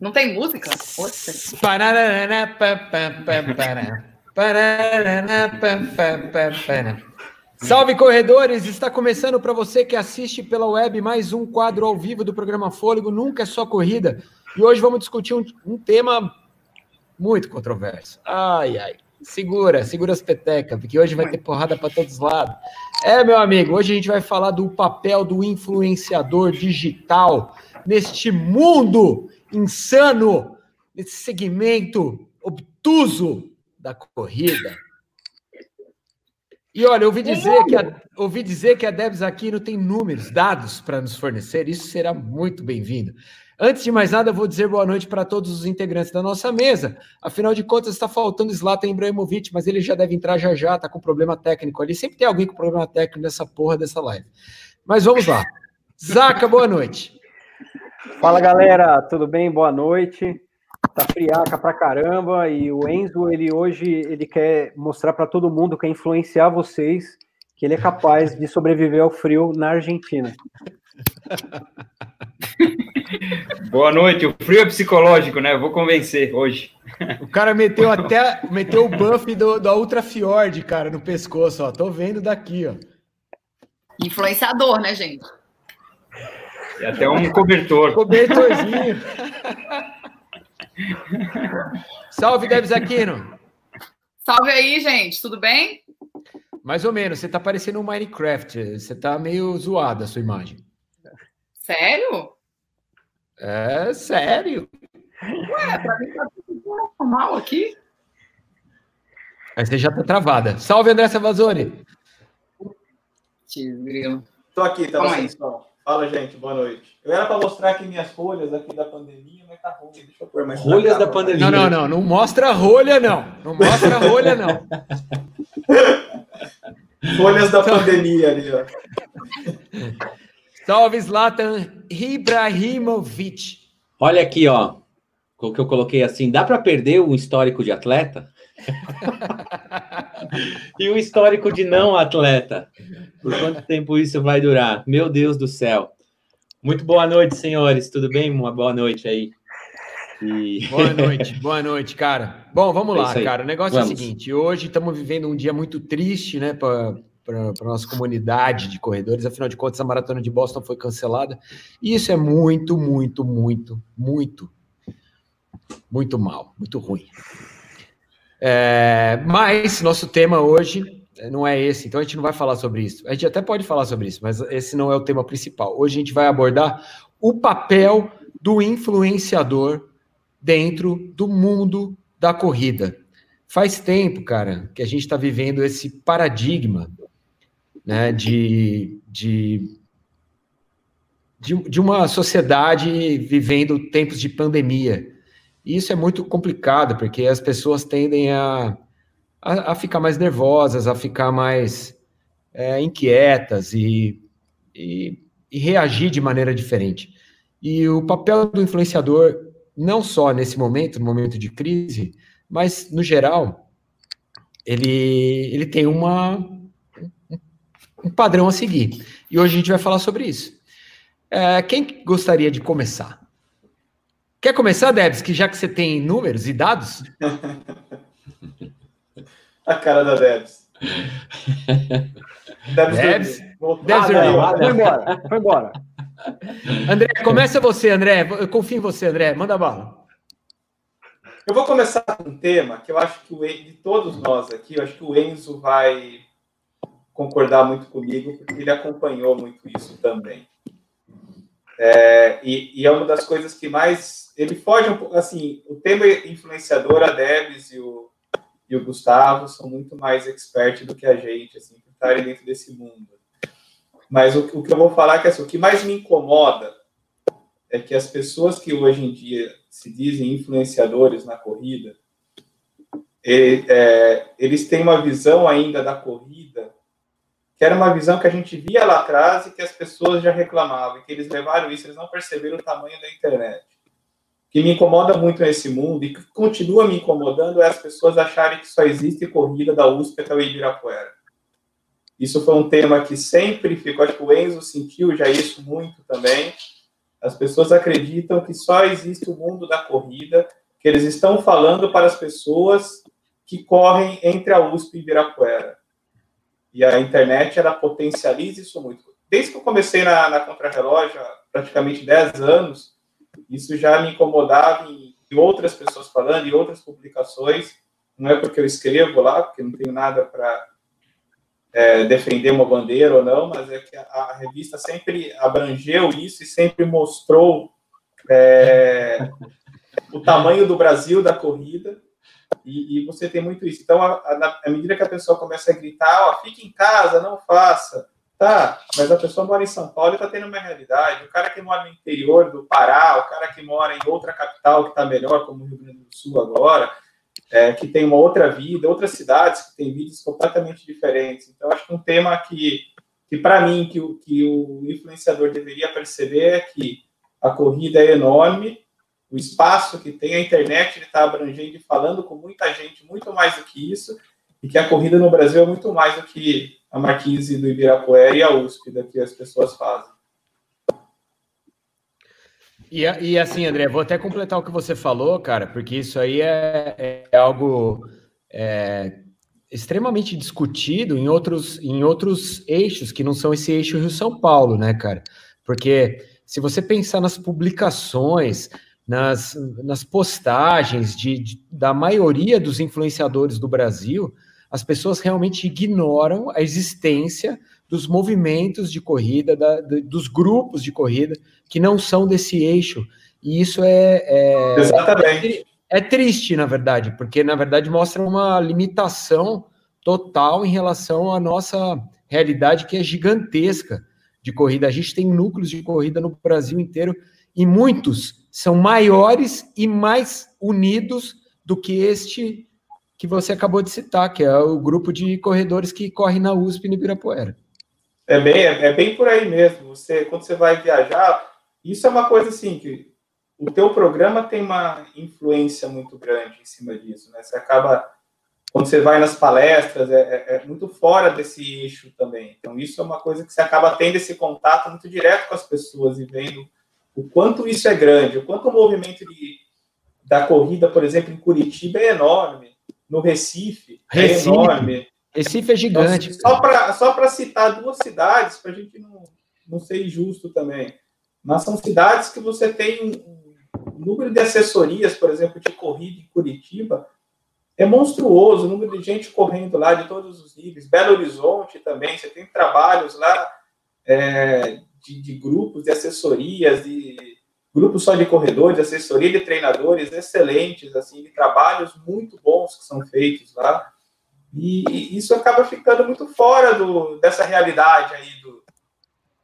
Não tem música? Salve corredores! Está começando para você que assiste pela web mais um quadro ao vivo do programa Fôlego Nunca é só corrida. E hoje vamos discutir um, um tema muito controverso. Ai, ai. Segura, segura as petecas, porque hoje vai ter porrada para todos os lados. É, meu amigo, hoje a gente vai falar do papel do influenciador digital neste mundo insano, nesse segmento obtuso da corrida. E olha, ouvi dizer que a, ouvi dizer que a Debs aqui não tem números, dados para nos fornecer. Isso será muito bem-vindo. Antes de mais nada, vou dizer boa noite para todos os integrantes da nossa mesa. Afinal de contas, está faltando Zlatan Ibrahimovic, mas ele já deve entrar já já, está com problema técnico ali. Sempre tem alguém com problema técnico nessa porra dessa live. Mas vamos lá. Zaca, boa noite. Fala galera, tudo bem? Boa noite. Tá friaca pra caramba e o Enzo, ele hoje ele quer mostrar para todo mundo, quer influenciar vocês que ele é capaz de sobreviver ao frio na Argentina. Boa noite. O frio é psicológico, né? Eu vou convencer hoje. O cara meteu até meteu o buff do, da Ultra Fjord, cara, no pescoço, ó. Tô vendo daqui, ó. Influenciador, né, gente? E até um cobertor. Cobertorzinho. Salve, Debs Aquino. Salve aí, gente. Tudo bem? Mais ou menos. Você tá parecendo um Minecraft. Você tá meio zoado a sua imagem. Sério? É sério. Ué, pra mim tá tudo normal aqui. Aí você já tá travada. Salve, André Savazone. Grilo. Tô aqui, tá bom. Fala, gente, boa noite. Eu era para mostrar aqui minhas folhas aqui da pandemia, mas tá ruim. Deixa eu pôr mais Rolhas da pandemia. Não, não, não. Não mostra a rolha, não. Não mostra a rolha, não. Folhas da pandemia ali, ó. Salve, Zlatan Ibrahimovic. Olha aqui, ó. O que eu coloquei assim, dá para perder um histórico de atleta? e um histórico de não atleta? Por quanto tempo isso vai durar? Meu Deus do céu. Muito boa noite, senhores. Tudo bem? Uma boa noite aí. E... Boa noite, boa noite, cara. Bom, vamos É lá, cara. O negócio é o Vamos. seguinte: hoje estamos vivendo um dia muito triste, né, para a nossa comunidade de corredores. Afinal de contas, a maratona de Boston foi cancelada. E isso é muito, muito, muito, muito, muito mal, muito ruim. É, mas nosso tema hoje não é esse, então a gente não vai falar sobre isso. A gente até pode falar sobre isso, mas esse não é o tema principal. Hoje a gente vai abordar o papel do influenciador dentro do mundo da corrida. Faz tempo, cara, que a gente está vivendo esse paradigma né, de, de, de, de uma sociedade vivendo tempos de pandemia. E isso é muito complicado, porque as pessoas tendem a, a, a ficar mais nervosas, a ficar mais é, inquietas e, e, e reagir de maneira diferente. E o papel do influenciador, não só nesse momento, no momento de crise, mas no geral, ele, ele tem uma, um padrão a seguir. E hoje a gente vai falar sobre isso. É, quem gostaria de começar? Quer começar, Debs, que já que você tem números e dados? A cara da Debs. Debs. Debs? Debs Ah, Foi embora, foi embora. André, começa você, André. Eu confio em você, André. Manda bala. Eu vou começar com um tema que eu acho que o de todos nós aqui, eu acho que o Enzo vai concordar muito comigo, porque ele acompanhou muito isso também. É, e, e é uma das coisas que mais. Ele foge um pouco. Assim, o tema influenciador, a Debs e o, e o Gustavo são muito mais expert do que a gente, assim, por estarem dentro desse mundo. Mas o, o que eu vou falar é que assim, o que mais me incomoda é que as pessoas que hoje em dia se dizem influenciadores na corrida, e, é, eles têm uma visão ainda da corrida que era uma visão que a gente via lá atrás e que as pessoas já reclamavam, e que eles levaram isso, eles não perceberam o tamanho da internet. O que me incomoda muito nesse mundo e que continua me incomodando é as pessoas acharem que só existe corrida da USP até o Ibirapuera. Isso foi um tema que sempre ficou, acho que o Enzo sentiu já isso muito também, As pessoas acreditam que só existe o mundo da corrida, que eles estão falando para as pessoas que correm entre a USP e Ibirapuera. E a internet, ela potencializa isso muito. Desde que eu comecei na, na Contrarrelógio, há praticamente 10 anos, isso já me incomodava em, em outras pessoas falando, em outras publicações. Não é porque eu escrevo lá, porque não tenho nada para é, defender uma bandeira ou não, mas é que a, a, revista sempre abrangeu isso e sempre mostrou é, o tamanho do Brasil da corrida, e, e, você tem muito isso. Então, à medida que a pessoa começa a gritar, ó, fique em casa, não faça, tá, mas a pessoa mora em São Paulo e está tendo uma realidade. O cara que mora no interior do Pará, o cara que mora em outra capital que está melhor, como o Rio Grande do Sul agora, é, que tem uma outra vida, outras cidades que têm vidas completamente diferentes. Então, acho que um tema que, que para mim, que o, que o influenciador deveria perceber é que a corrida é enorme, o espaço que tem, a internet está abrangendo e falando com muita gente, muito mais do que isso, e que a corrida no Brasil é muito mais do que a Marquise do Ibirapuera e a USP, da que as pessoas fazem. E, e, assim, André, vou até completar o que você falou, cara, porque isso aí é, é algo é, extremamente discutido em outros, em outros eixos, que não são esse eixo Rio-São Paulo, né, cara? Porque se você pensar nas publicações, nas, nas postagens de, de, da maioria dos influenciadores do Brasil, as pessoas realmente ignoram a existência dos movimentos de corrida, da, dos grupos de corrida que não são desse eixo. E isso é, é, Exatamente. É, é triste, na verdade, porque na verdade mostra uma limitação total em relação à nossa realidade que é gigantesca de corrida. A gente tem núcleos de corrida no Brasil inteiro e muitos são maiores e mais unidos do que este que você acabou de citar, que é o grupo de corredores que corre na USP no Ibirapuera. É bem, é, é, bem por aí mesmo. Você, quando você vai viajar, isso é uma coisa assim que o teu programa tem uma influência muito grande em cima disso, né? Você acaba quando você vai nas palestras é, é, é, muito fora desse eixo também. Então isso é uma coisa que você acaba tendo esse contato muito direto com as pessoas e vendo o quanto isso é grande, o quanto o movimento de, da corrida, por exemplo, em Curitiba é enorme, no Recife, é Recife. é enorme. Recife é gigante. Então, só para só citar duas cidades, para a gente não, não ser injusto também. Mas são cidades que você tem um, um número de assessorias, por exemplo, de corrida em Curitiba, é monstruoso, o número de gente correndo lá de todos os níveis. Belo Horizonte também, você tem trabalhos lá é, de, de, grupos, de assessorias, de grupos só de corredores, assessoria de treinadores excelentes, assim, de trabalhos muito bons que são feitos lá. E isso acaba ficando muito fora do, dessa realidade aí do,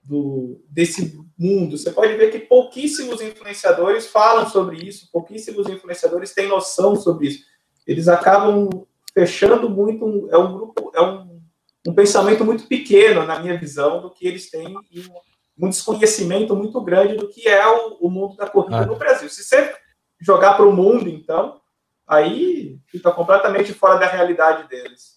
do, desse mundo. Você pode ver que pouquíssimos influenciadores falam sobre isso, pouquíssimos influenciadores têm noção sobre isso. Eles acabam fechando muito, é um grupo, é um, um pensamento muito pequeno, na minha visão, do que eles têm e um, desconhecimento muito grande do que é o, o mundo da corrida ah. no Brasil. Se você jogar para o mundo, então, aí fica completamente fora da realidade deles.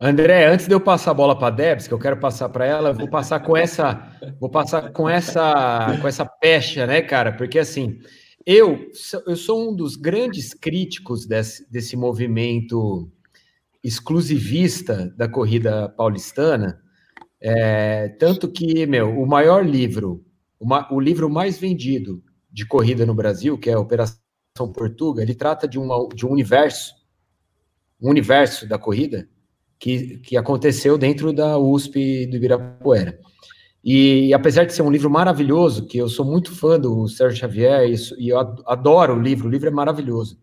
André, antes de eu passar a bola para a Debs, que eu quero passar para ela, vou passar com essa, vou passar com essa, com essa pecha, né, cara? Porque assim, eu, eu sou um dos grandes críticos desse, desse movimento exclusivista da corrida paulistana, é, tanto que, meu, o maior livro, uma, o livro mais vendido de corrida no Brasil, que é Operação Portuga, ele trata de, uma, de um universo, um universo da corrida que, que aconteceu dentro da USP do Ibirapuera. E apesar de ser um livro maravilhoso, que eu sou muito fã do Sérgio Xavier e, eu adoro o livro, o livro é maravilhoso.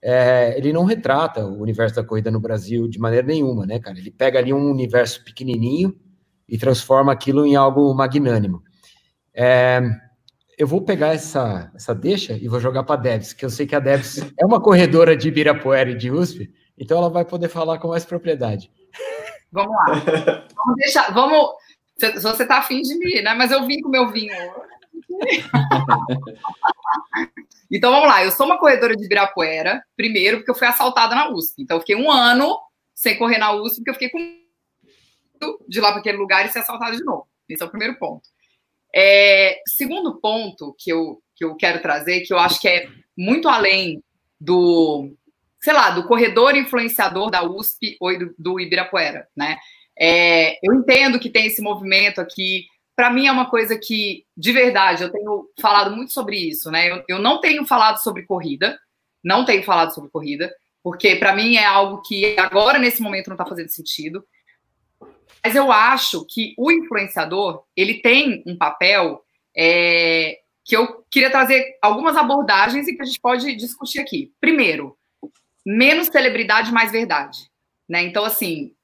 É, ele não retrata o universo da corrida no Brasil de maneira nenhuma, né, cara? Ele pega ali um universo pequenininho e transforma aquilo em algo magnânimo. É, eu vou pegar essa, essa deixa e vou jogar para a Debs, que eu sei que a Debs é uma corredora de Ibirapuera e de USP, então ela vai poder falar com mais propriedade. Vamos lá. vamos deixar. Vamos. Se você está afim de mim, né? Mas eu vim com meu vinho. então vamos lá. Eu sou uma corredora de Ibirapuera, primeiro, porque eu fui assaltada na USP. Então eu fiquei um ano sem correr na USP, porque eu fiquei com de lá para aquele lugar e ser assaltada de novo. Esse é o primeiro ponto. É, segundo ponto que eu, que eu quero trazer, que eu acho que é muito além do, sei lá, do corredor influenciador da USP ou do, do Ibirapuera, né? É, eu entendo que tem esse movimento aqui. Para mim é uma coisa que, de verdade, eu tenho falado muito sobre isso, né? Eu, eu não tenho falado sobre corrida, não tenho falado sobre corrida, porque para mim é algo que agora, nesse momento, não está fazendo sentido. Mas eu acho que o influenciador, ele tem um papel é, que eu queria trazer algumas abordagens e que a gente pode discutir aqui. Primeiro, menos celebridade, mais verdade. Né? Então, assim,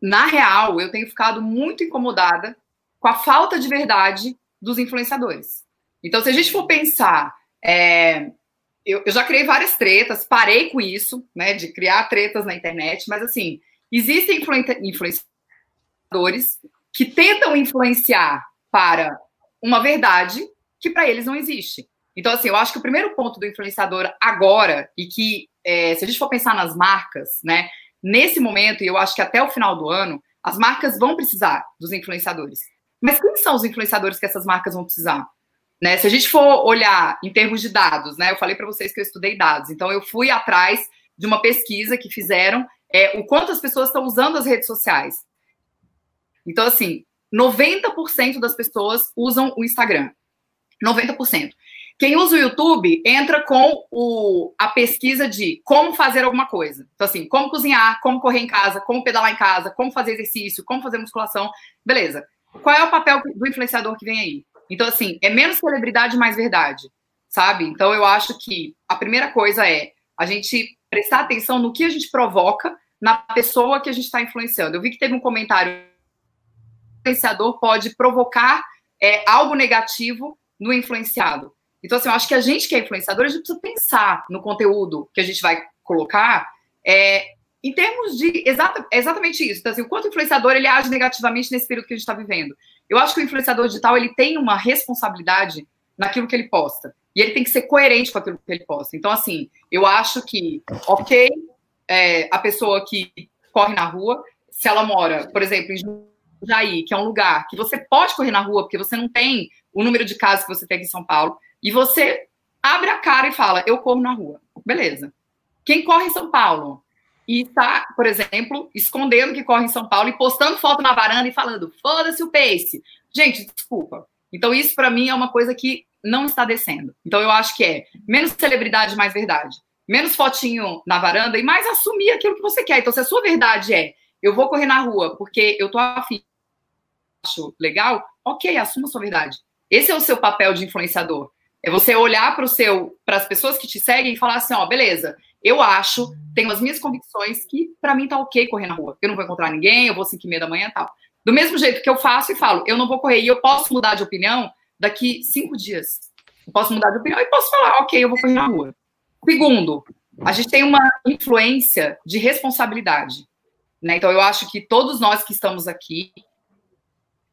na real, eu tenho ficado muito incomodada com a falta de verdade dos influenciadores. Então, se a gente for pensar, é, eu, eu, já criei várias tretas, parei com isso, né, de criar tretas na internet, mas assim, existem influenciadores que tentam influenciar para uma verdade que para eles não existe. Então, assim, eu acho que o primeiro ponto do influenciador agora, e que, é, se a gente for pensar nas marcas, né, nesse momento, e eu acho que até o final do ano, as marcas vão precisar dos influenciadores. Mas quem são os influenciadores que essas marcas vão precisar? Né? Se a gente for olhar em termos de dados, né? Eu falei para vocês que eu estudei dados, então eu fui atrás de uma pesquisa que fizeram é, o quanto as pessoas estão usando as redes sociais. Então, assim, 90% das pessoas usam o Instagram. 90%. Quem usa o YouTube entra com o, a pesquisa de como fazer alguma coisa. Então, assim, como cozinhar, como correr em casa, como pedalar em casa, como fazer exercício, como fazer musculação. Beleza. Qual é o papel do influenciador que vem aí? Então, assim, é menos celebridade, mais verdade, sabe? Então, eu acho que a primeira coisa é a gente prestar atenção no que a gente provoca na pessoa que a gente está influenciando. Eu vi que teve um comentário: influenciador pode provocar é, algo negativo no influenciado. Então, assim, eu acho que a gente que é influenciador, a gente precisa pensar no conteúdo que a gente vai colocar é, em termos de exata, é exatamente isso. Então, assim, o quanto o influenciador ele age negativamente nesse período que a gente está vivendo. Eu acho que o influenciador digital ele tem uma responsabilidade naquilo que ele posta. E ele tem que ser coerente com aquilo que ele posta. Então, assim, eu acho que, ok, é, a pessoa que corre na rua, se ela mora, por exemplo, em Jaí, que é um lugar que você pode correr na rua, porque você não tem o número de casos que você tem aqui em São Paulo, e você abre a cara e fala, eu corro na rua. Beleza. Quem corre em São Paulo e está, por exemplo, escondendo que corre em São Paulo e postando foto na varanda e falando, foda-se o pace. Gente, desculpa. Então, isso para mim é uma coisa que não está descendo. Então, eu acho que é menos celebridade, mais verdade. Menos fotinho na varanda e mais assumir aquilo que você quer. Então, se a sua verdade é eu vou correr na rua porque eu tô afim, acho legal, ok, assuma sua verdade. Esse é o seu papel de influenciador. É você olhar para o seu, para as pessoas que te seguem e falar assim, ó, beleza, eu acho, tenho as minhas convicções que para mim tá ok correr na rua. Eu não vou encontrar ninguém, eu vou 5 e meia da manhã e tal. Do mesmo jeito que eu faço e falo, eu não vou correr e eu posso mudar de opinião daqui cinco dias. Eu posso mudar de opinião e posso falar, ok, eu vou correr na rua. Segundo, a gente tem uma influência de responsabilidade. Né? Então, eu acho que todos nós que estamos aqui,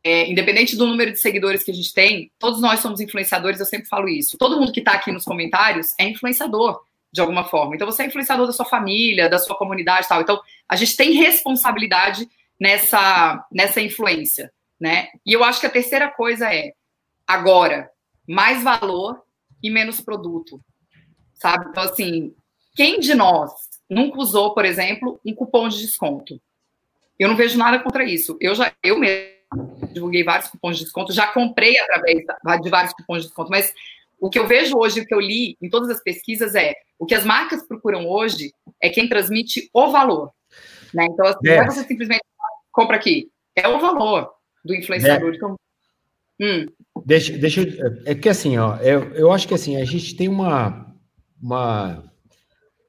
é, independente do número de seguidores que a gente tem, todos nós somos influenciadores, eu sempre falo isso. Todo mundo que está aqui nos comentários é influenciador, de alguma forma. Então, você é influenciador da sua família, da sua comunidade tal. Então, a gente tem responsabilidade nessa, nessa influência, né? E eu acho que a terceira coisa é, agora, mais valor e menos produto, sabe? Então, assim, quem de nós nunca usou, por exemplo, um cupom de desconto? Eu não vejo nada contra isso. Eu já, eu mesmo divulguei vários cupons de desconto, já comprei através de vários cupons de desconto, mas o que eu vejo hoje, o que eu li em todas as pesquisas é o que as marcas procuram hoje é quem transmite o valor. Né? Então, assim, não é você simplesmente compra aqui, é o valor do influenciador. É. Então, hum. Deixa, deixa é que assim, ó, eu, eu acho que assim, a gente tem uma, uma,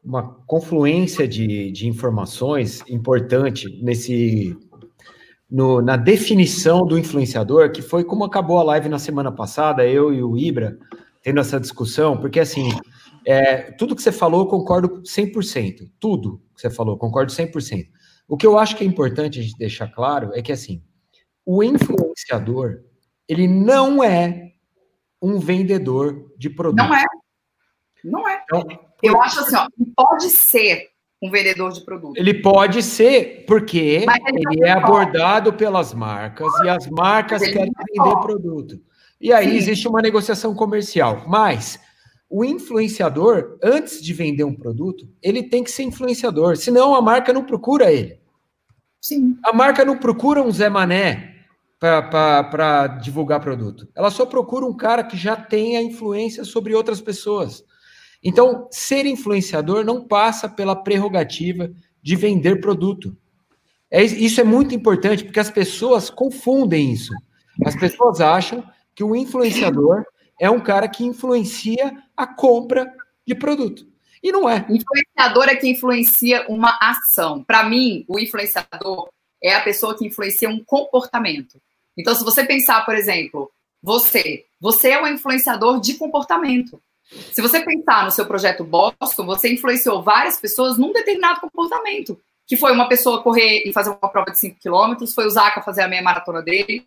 uma confluência de, de informações importante nesse no, na definição do influenciador, que foi como acabou a live na semana passada, eu e o Ibra tendo essa discussão, porque assim, é, tudo que você falou, eu concordo 100%. Tudo que você falou, concordo 100%. O que eu acho que é importante a gente deixar claro é que assim, o influenciador, ele não é um vendedor de produto. Não é. Não é. Então, eu acho assim, ó, pode ser um vendedor de produto. Ele pode ser, porque ele, ele é abordado pelas marcas e as marcas querem vender produto. E aí Sim. existe uma negociação comercial. Mas o influenciador, antes de vender um produto, ele tem que ser influenciador, senão a marca não procura ele. Sim. A marca não procura um Zé Mané para divulgar produto. Ela só procura um cara que já tenha influência sobre outras pessoas. Então, ser influenciador não passa pela prerrogativa de vender produto. É, isso é muito importante, porque as pessoas confundem isso. As pessoas acham que o influenciador é um cara que influencia a compra de produto. E não é. Influenciador é que influencia uma ação. Para mim, o influenciador é a pessoa que influencia um comportamento. Então, se você pensar, por exemplo, você, você é um influenciador de comportamento. Se você pensar no seu projeto Boston, você influenciou várias pessoas num determinado comportamento, que foi uma pessoa correr e fazer uma prova de 5 quilômetros, foi o Zaca fazer a meia maratona dele,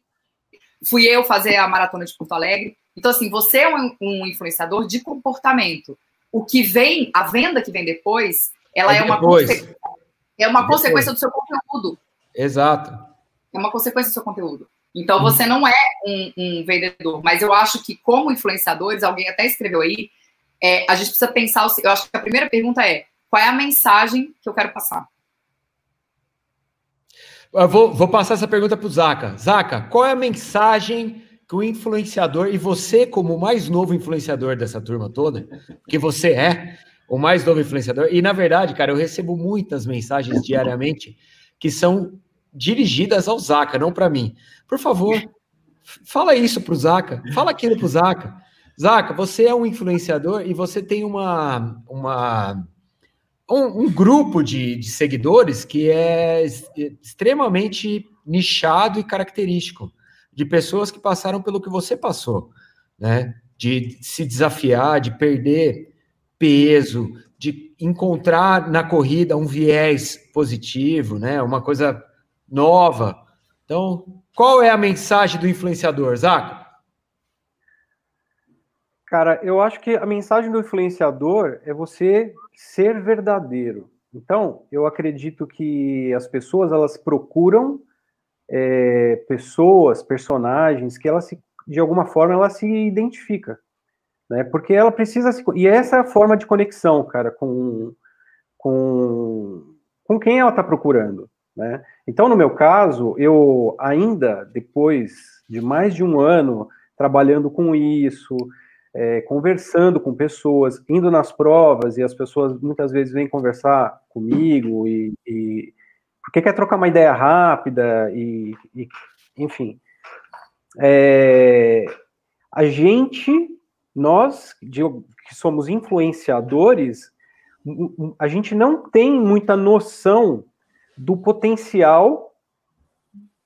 fui eu fazer a maratona de Porto Alegre. Então, assim, você é um, um influenciador de comportamento. O que vem, a venda que vem depois, ela é, é uma, é uma consequência do seu conteúdo. Exato. É uma consequência do seu conteúdo. Então, você não é um, um, vendedor, mas eu acho que, como influenciadores, alguém até escreveu aí, é, a gente precisa pensar. Eu acho que a primeira pergunta é: qual é a mensagem que eu quero passar? Eu vou, vou passar essa pergunta para o Zaca. Zaca, qual é a mensagem que o influenciador, e você, como o mais novo influenciador dessa turma toda, que você é o mais novo influenciador, e na verdade, cara, eu recebo muitas mensagens diariamente que são dirigidas ao Zaca, não para mim. Por favor, fala isso pro Zaca, fala aquilo pro Zaca. Zaca, você é um influenciador e você tem uma, uma um, um grupo de, de, seguidores que é extremamente nichado e característico de pessoas que passaram pelo que você passou, né? De se desafiar, de perder peso, de encontrar na corrida um viés positivo, né? Uma coisa nova. Então, qual é a mensagem do influenciador, Zaca? Cara, eu acho que a mensagem do influenciador é você ser verdadeiro. Então, eu acredito que as pessoas elas procuram é, pessoas, personagens que ela se, de alguma forma ela se identifica, né? Porque ela precisa se, e essa é a forma de conexão, cara, com com com quem ela está procurando. Né? Então, no meu caso, eu ainda, depois de mais de um ano trabalhando com isso, é, conversando com pessoas, indo nas provas, e as pessoas muitas vezes vêm conversar comigo, e, e porque quer trocar uma ideia rápida, e, e enfim. É, a gente, nós, de, que somos influenciadores, a gente não tem muita noção do potencial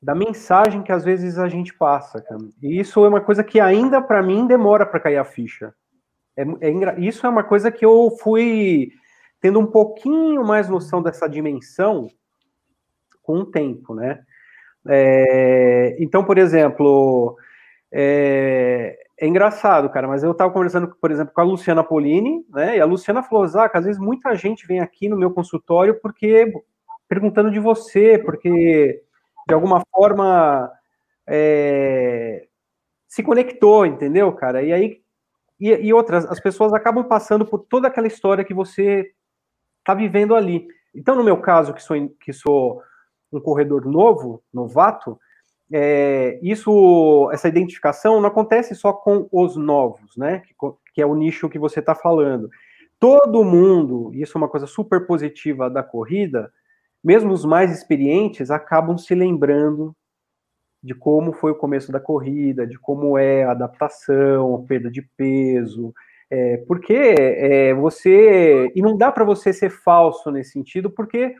da mensagem que às vezes a gente passa, cara. E isso é uma coisa que ainda para mim demora para cair a ficha. É, é, isso é uma coisa que eu fui tendo um pouquinho mais noção dessa dimensão com o tempo, né? É, então, por exemplo, é, é, engraçado, cara, mas eu estava conversando, por exemplo, com a Luciana Polini, né? E a Luciana falou, Zaca, às vezes muita gente vem aqui no meu consultório porque perguntando de você, porque de alguma forma é, se conectou, entendeu, cara? E aí e, e, outras, as pessoas acabam passando por toda aquela história que você está vivendo ali. Então, no meu caso, que sou, que sou um corredor novo, novato, é, isso, essa identificação não acontece só com os novos, né? Que, que é o nicho que você está falando. Todo mundo, isso é uma coisa super positiva da corrida, mesmo os mais experientes acabam se lembrando de como foi o começo da corrida, de como é a adaptação, a perda de peso, é, porque é, você e não dá para você ser falso nesse sentido, porque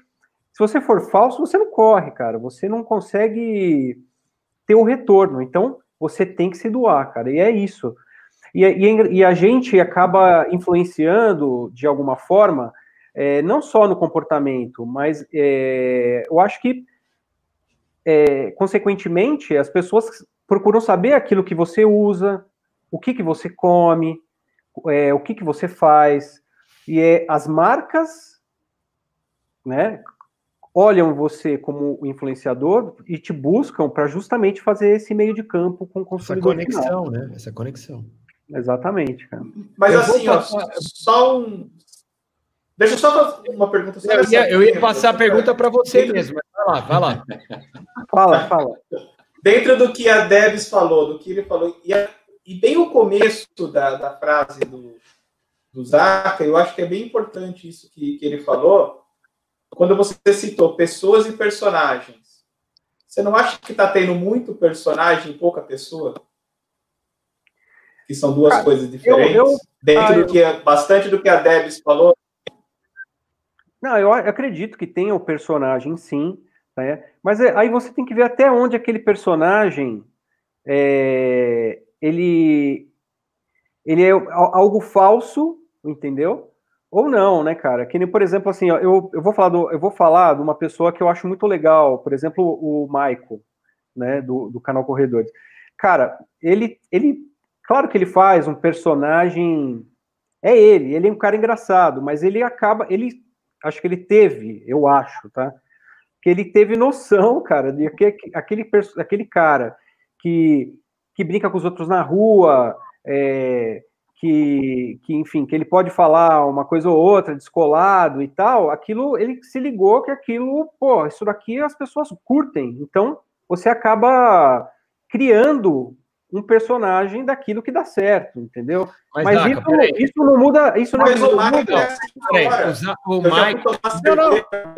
se você for falso, você não corre, cara, você não consegue ter o retorno. Então você tem que se doar, cara, e é isso. E, e, e a gente acaba influenciando de alguma forma é, não só no comportamento, mas é, eu acho que, é, consequentemente, as pessoas procuram saber aquilo que você usa, o que, que você come, é, o que, que você faz, e é, as marcas, né, olham você como influenciador e te buscam para justamente fazer esse meio de campo com o consumidor Essa conexão, final. né? Essa conexão. Exatamente, cara. Mas eu assim, ó, só um. Deixa eu só fazer uma pergunta. Eu ia, eu ia passar a pergunta para você mesmo, mas vai lá, vai lá. fala, fala. Dentro do que a Debs falou, do que ele falou, e, a, e bem o começo da, da frase do, do Zaka, eu acho que é bem importante isso que, que ele falou, quando você citou pessoas e personagens. Você não acha que está tendo muito personagem e pouca pessoa? que são duas ah, coisas diferentes, eu, eu, dentro ah, do que bastante do que a Debs falou. Não, eu acredito que tem o personagem, sim, né? mas é, aí você tem que ver até onde aquele personagem é, ele, ele é algo falso, entendeu? Ou não, né, cara? Que nem, por exemplo, assim, ó, eu, eu, vou falar do, eu vou falar de uma pessoa que eu acho muito legal, por exemplo, o Michael, né, do, do canal Corredores. Cara, ele, ele Claro que ele faz um personagem. É ele, ele é um cara engraçado, mas ele acaba. Ele. Acho que ele teve, eu acho, tá? Que ele teve noção, cara, de que aquele, aquele cara que, que brinca com os outros na rua, é, que, que, enfim, que ele pode falar uma coisa ou outra, descolado e tal, aquilo, ele se ligou que aquilo, pô, isso daqui as pessoas curtem. Então, você acaba criando um personagem daquilo que dá certo, entendeu? Mas, Mas Daca, isso, isso, não muda. Isso não, Mas o Michael, é assim o Michael. Não, não,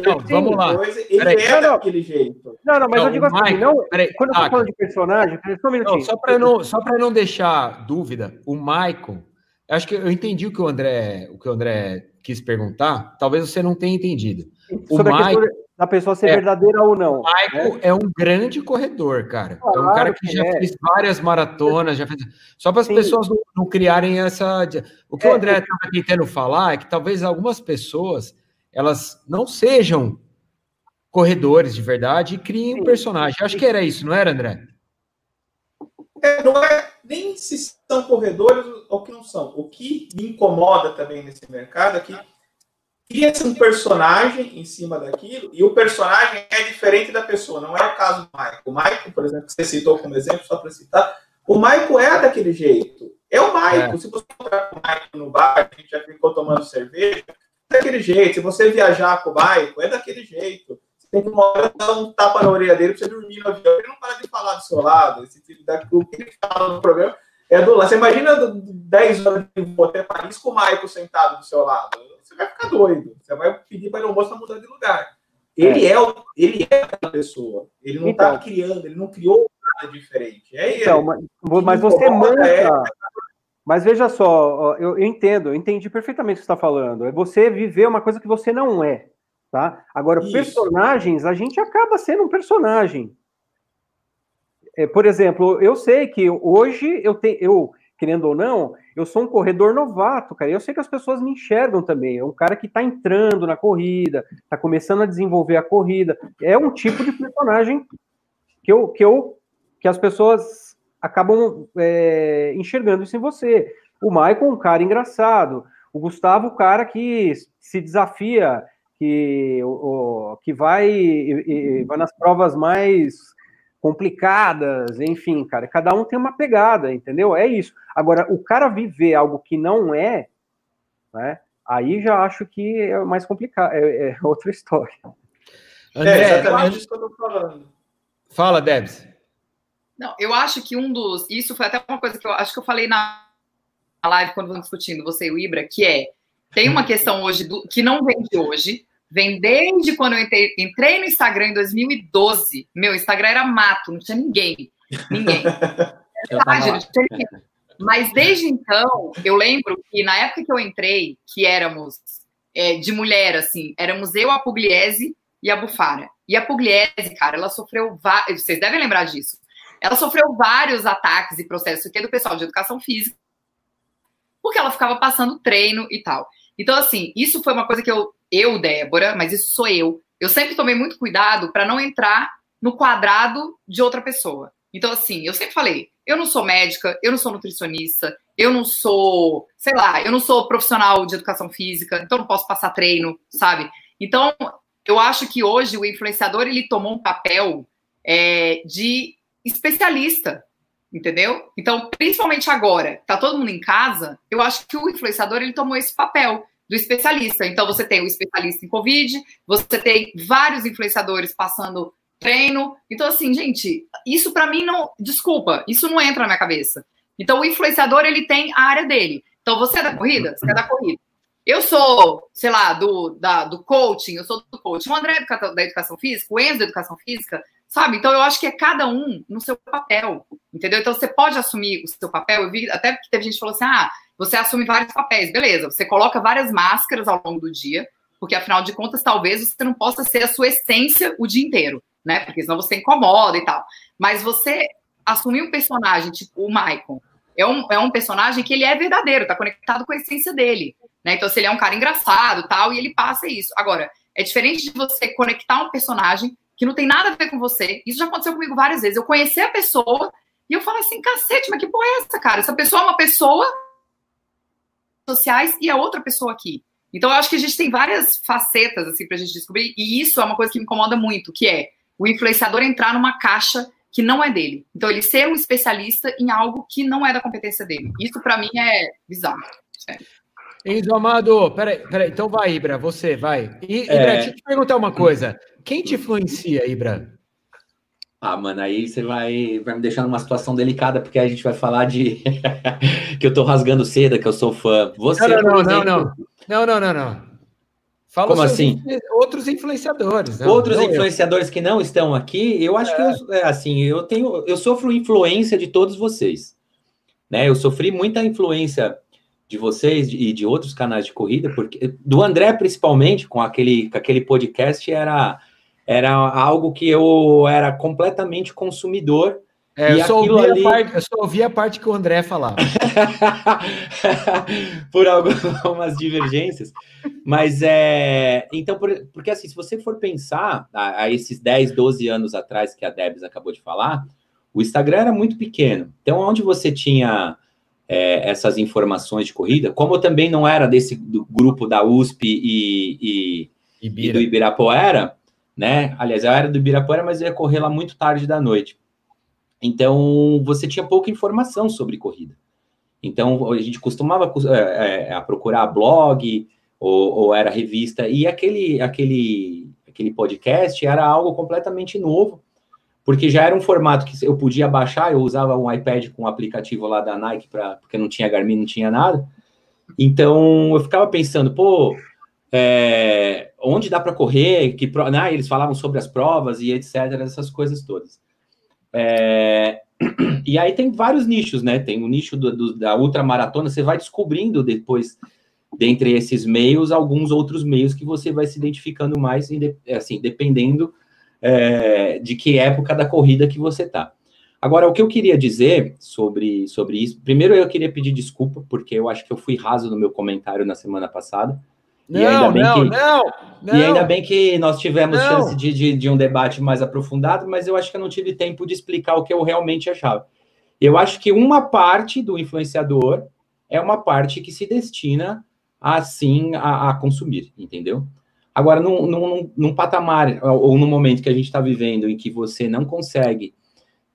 não, vamos lá. Ele é daquele jeito. Não, não, mas não, eu digo assim, não, quando eu tô falando de personagem, só um minutinho. Não, só para não, só não deixar dúvida, o Michael, acho que eu entendi o que o André, o que o André quis perguntar, talvez você não tenha entendido. O Michael, da pessoa ser é, verdadeira ou não. O Michael né? é um grande corredor, cara. Claro, é um cara que já é. fez várias maratonas, já fez. Só para as pessoas não, não, criarem essa. O que é, o André estava tentando falar é que talvez algumas pessoas elas não sejam corredores de verdade e criem um personagem. Acho que era isso, não era, André? É, não é nem se são corredores ou que não são. O que me incomoda também nesse mercado é que cria-se um personagem em cima daquilo e o personagem é diferente da pessoa. Não é o caso do Michael. O Michael, por exemplo, que você citou como exemplo, só para citar, o Michael é daquele jeito. É o Michael. É. Se você encontrar com o Michael no bar, a gente já ficou tomando cerveja, é daquele jeito. Se você viajar com o Michael, é daquele jeito. Você tem que uma hora dar um tapa na orelha dele para você dormir no avião. Ele não para de falar do seu lado. Esse filho o que ele fala no programa é do lado. Você imagina 10 horas de até Paris com o Michael sentado do seu lado você vai ficar doido. Você vai pedir para o moço mudar de lugar. Ele é, é ele é aquela pessoa. Ele não está então, criando, ele não criou nada diferente. É então, ele. Mas, mas você manda. É... Mas veja só, eu, eu, entendo, eu entendi perfeitamente o que você está falando. É você viver uma coisa que você não é. Tá? Agora, Isso. personagens, a gente acaba sendo um personagem. É, por exemplo, eu sei que hoje eu tenho. Eu, querendo ou não, eu sou um corredor novato, cara. Eu sei que as pessoas me enxergam também. É um cara que está entrando na corrida, está começando a desenvolver a corrida. É um tipo de personagem que eu, que eu, que as pessoas acabam é, enxergando isso em você. O Michael, um cara engraçado. O Gustavo, um cara que se desafia, que, o, que vai, vai nas provas mais complicadas, enfim, cara, cada um tem uma pegada, entendeu? É isso. Agora, o cara viver algo que não é, né? Aí já acho que é mais complicado, é, é outra história. André, é exatamente isso que eu tô falando. Fala, Debs. Não, eu acho que um dos. Isso foi até uma coisa que eu acho que eu falei na live quando vamos discutindo, você e o Ibra, que é. Tem uma questão hoje do, que não vem de hoje, Vem desde quando eu entrei, entrei no Instagram em 2012. Meu Instagram era mato, não tinha ninguém. Ninguém. Verdade, não tinha ninguém. Mas desde então, eu lembro que na época que eu entrei, que éramos é, de mulher, assim, éramos eu, a Pugliese e a Bufara. E a Pugliese, cara, ela sofreu. Vocês devem lembrar disso. Ela sofreu vários ataques e processos aqui do pessoal de educação física, porque ela ficava passando treino e tal. Então, assim, isso foi uma coisa que eu eu, Débora, mas isso sou eu. Eu sempre tomei muito cuidado para não entrar no quadrado de outra pessoa. Então, assim, eu sempre falei, eu não sou médica, eu não sou nutricionista, eu não sou, sei lá, eu não sou profissional de educação física, então não posso passar treino, sabe? Então, eu acho que hoje o influenciador ele tomou um papel é, de especialista, entendeu? Então, principalmente agora, tá todo mundo em casa, eu acho que o influenciador ele tomou esse papel do especialista. Então, você tem o especialista em Covid, você tem vários influenciadores passando treino. Então, assim, gente, isso para mim não. Desculpa, isso não entra na minha cabeça. Então, o influenciador, ele tem a área dele. Então, você é da corrida? Você é da corrida. Eu sou, sei lá, do, da, do coaching, eu sou do coaching. O André é da educação física, o Enzo da educação física, sabe? Então, eu acho que é cada um no seu papel, entendeu? Então, você pode assumir o seu papel. Eu vi até que teve gente que falou assim: ah, você assume vários papéis. Beleza, você coloca várias máscaras ao longo do dia, porque afinal de contas, talvez você não possa ser a sua essência o dia inteiro, né? Porque senão você incomoda e tal. Mas você assumir um personagem, tipo o Michael, é um, é um personagem que ele é verdadeiro, tá conectado com a essência dele. Né? Então, se ele é um cara engraçado tal, e ele passa isso. Agora, é diferente de você conectar um personagem que não tem nada a ver com você. Isso já aconteceu comigo várias vezes. Eu conheci a pessoa e eu falo assim, cacete, mas que porra é essa, cara? Essa pessoa é uma pessoa sociais e a outra pessoa aqui. Então, eu acho que a gente tem várias facetas, assim, pra gente descobrir, e isso é uma coisa que me incomoda muito, que é o influenciador entrar numa caixa que não é dele. Então, ele ser um especialista em algo que não é da competência dele. Isso, para mim, é bizarro. Sério. Enzo Amado, peraí, peraí, então vai, Ibra, você, vai. I, Ibra, é... deixa eu te perguntar uma coisa. Quem te influencia, Ibra? Ah, mano, aí você vai, vai me deixar numa situação delicada, porque a gente vai falar de que eu tô rasgando seda, que eu sou fã. Você, não, não, não, não, não, não, não, não. Fala Como assim? Outros influenciadores. Não, outros não influenciadores eu. que não estão aqui, eu acho é. que eu, é, assim, eu tenho, eu sofro influência de todos vocês. Né? Eu sofri muita influência de vocês e de outros canais de corrida, porque do André principalmente, com aquele, com aquele podcast, era, era algo que eu era completamente consumidor. É, eu, só ouvia ali... parte, eu só ouvi a parte que o André falava. por algumas divergências. Mas é. Então, por, porque assim, se você for pensar a, a, esses 10, 12 anos atrás que a Debs acabou de falar, o Instagram era muito pequeno. Então, onde você tinha é, essas informações de corrida, como eu também não era desse grupo da USP e, e, e, do Ibirapuera, né? Aliás, eu era do Ibirapuera, mas eu ia correr lá muito tarde da noite. Então, você tinha pouca informação sobre corrida. Então, a gente costumava é, é, a procurar blog ou, ou, era revista, e aquele, aquele, aquele podcast era algo completamente novo, porque já era um formato que eu podia baixar, eu usava um iPad com um aplicativo lá da Nike, pra, porque não tinha Garmin, não tinha nada. Então eu ficava pensando, pô, é, onde dá para correr? Que né, eles falavam sobre as provas e etc, essas coisas todas. É, e aí tem vários nichos, né? Tem o nicho do, do, da ultramaratona, você vai descobrindo depois, dentre esses meios, alguns outros meios que você vai se identificando mais, assim, dependendo é, de que época da corrida que você está. Agora, o que eu queria dizer sobre, sobre isso, primeiro eu queria pedir desculpa, porque eu acho que eu fui raso no meu comentário na semana passada. Não, e ainda bem não, que, não, não, E ainda bem que nós tivemos chance de, de, de um debate mais aprofundado, mas eu acho que eu não tive tempo de explicar o que eu realmente achava. Eu acho que uma parte do influenciador é uma parte que se destina assim a, a consumir, entendeu? Agora, num, num, num patamar ou no momento que a gente está vivendo em que você não consegue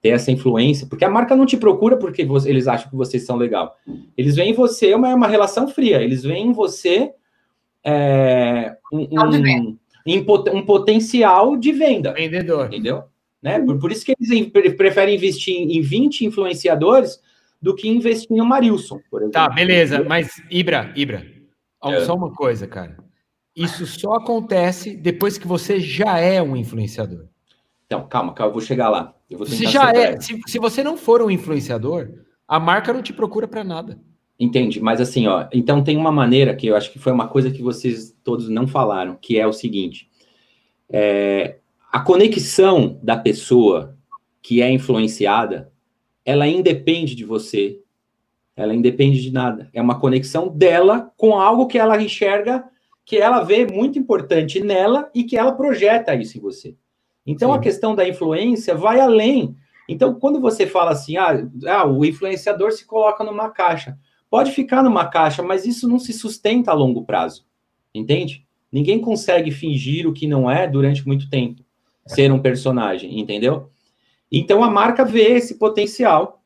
ter essa influência, porque a marca não te procura porque você, eles acham que vocês são legal. Eles veem em você uma, uma relação fria, eles veem em você é, um, um, um, potencial de venda. Vendedor. Entendeu? Né? Por, por, isso que eles preferem investir em 20 influenciadores do que investir em um Marilson, por exemplo. Tá, beleza, mas Ibra, Ibra, é. só uma coisa, cara. Isso só acontece depois que você já é um influenciador. Então, calma, calma, eu vou chegar lá. Eu se já é, se, se, você não for um influenciador, a marca não te procura para nada. Entende? Mas assim, ó, então tem uma maneira que eu acho que foi uma coisa que vocês todos não falaram, que é o seguinte: é, a conexão da pessoa que é influenciada, ela independe de você, ela independe de nada. É uma conexão dela com algo que ela enxerga que ela vê muito importante nela e que ela projeta isso em você. Então, Sim. a questão da influência vai além. Então, quando você fala assim, ah, ah, o influenciador se coloca numa caixa, pode ficar numa caixa, mas isso não se sustenta a longo prazo, entende? Ninguém consegue fingir o que não é durante muito tempo, ser um personagem, entendeu? Então a marca vê esse potencial,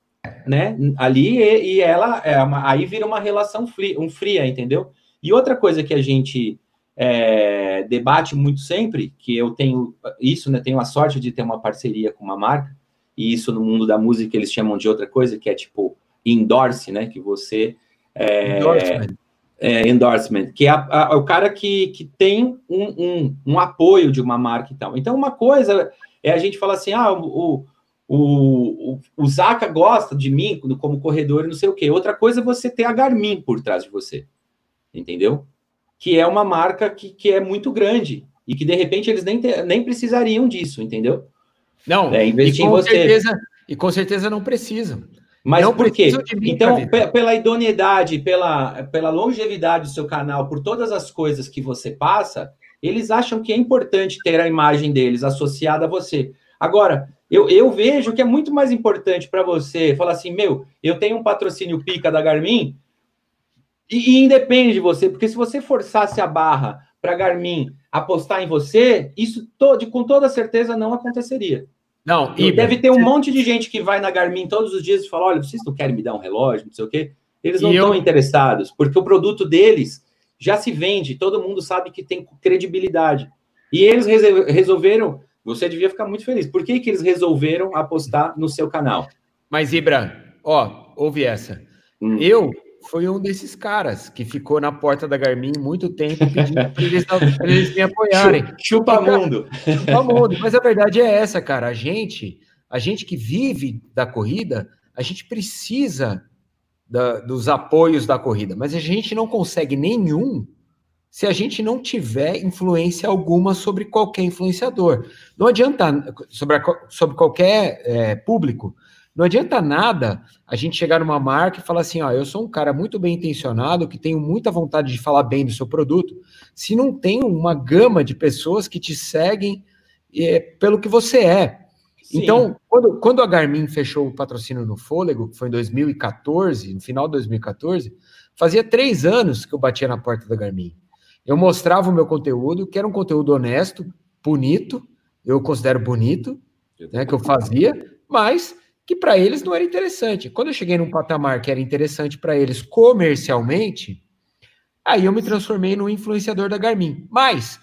né? Ali e, e ela é uma, aí vira uma relação fria, um fria, entendeu? E outra coisa que a gente é, debate muito sempre, que eu tenho isso, né? Tenho a sorte de ter uma parceria com uma marca, e isso no mundo da música eles chamam de outra coisa, que é tipo endorse, né? Que você é, endorsement. É, endorsement, que é a, a, o cara que, que tem um, um, um, apoio de uma marca e tal. Então, uma coisa é a gente falar assim: ah, o, o, o, o Zaca gosta de mim como corredor e não sei o quê. Outra coisa é você ter a Garmin por trás de você, entendeu? que é uma marca que, que é muito grande e que de repente eles nem, te, nem precisariam disso, entendeu? Não, é, investir e com, você. Certeza, e com certeza não precisam. Mas não por quê? Então, pela idoneidade, pela, pela longevidade do seu canal, por todas as coisas que você passa, eles acham que é importante ter a imagem deles associada a você. Agora, eu, eu vejo que é muito mais importante para você falar assim: meu, eu tenho um patrocínio pica da Garmin, e, e independe de você, porque se você forçasse a barra para Garmin apostar em você, isso todo, com toda certeza não aconteceria. Não, e deve ter um monte de gente que vai na Garmin todos os dias e fala: olha, vocês não querem me dar um relógio, não sei o quê. Eles não estão eu... interessados, porque o produto deles já se vende, todo mundo sabe que tem credibilidade. E eles resolveram, você devia ficar muito feliz. Por que, que eles resolveram apostar no seu canal? Mas, Ibra, ó, ouve essa. Hum. Eu foi um desses caras que ficou na porta da Garmin muito tempo pedindo para eles, eles me apoiarem. Chupa então, mundo. Chupa mundo. Mas a verdade é essa, cara. A gente, a gente que vive da corrida, a gente precisa da, dos apoios da corrida, mas a gente não consegue nenhum se a gente não tiver influência alguma sobre qualquer influenciador. Não adianta sobre, a, sobre qualquer é, público. Não adianta nada a gente chegar numa marca e falar assim: ó, eu sou um cara muito bem intencionado, que tenho muita vontade de falar bem do seu produto, se não tem uma gama de pessoas que te seguem é, pelo que você é. Sim. Então, quando, quando a Garmin fechou o patrocínio no Fôlego, que foi em 2014, no final de 2014, fazia três anos que eu batia na porta da Garmin. Eu mostrava o meu conteúdo, que era um conteúdo honesto, bonito, eu considero bonito, né, que eu fazia, mas que para eles não era interessante. Quando eu cheguei num patamar que era interessante para eles comercialmente, aí eu me transformei no influenciador da Garmin. Mas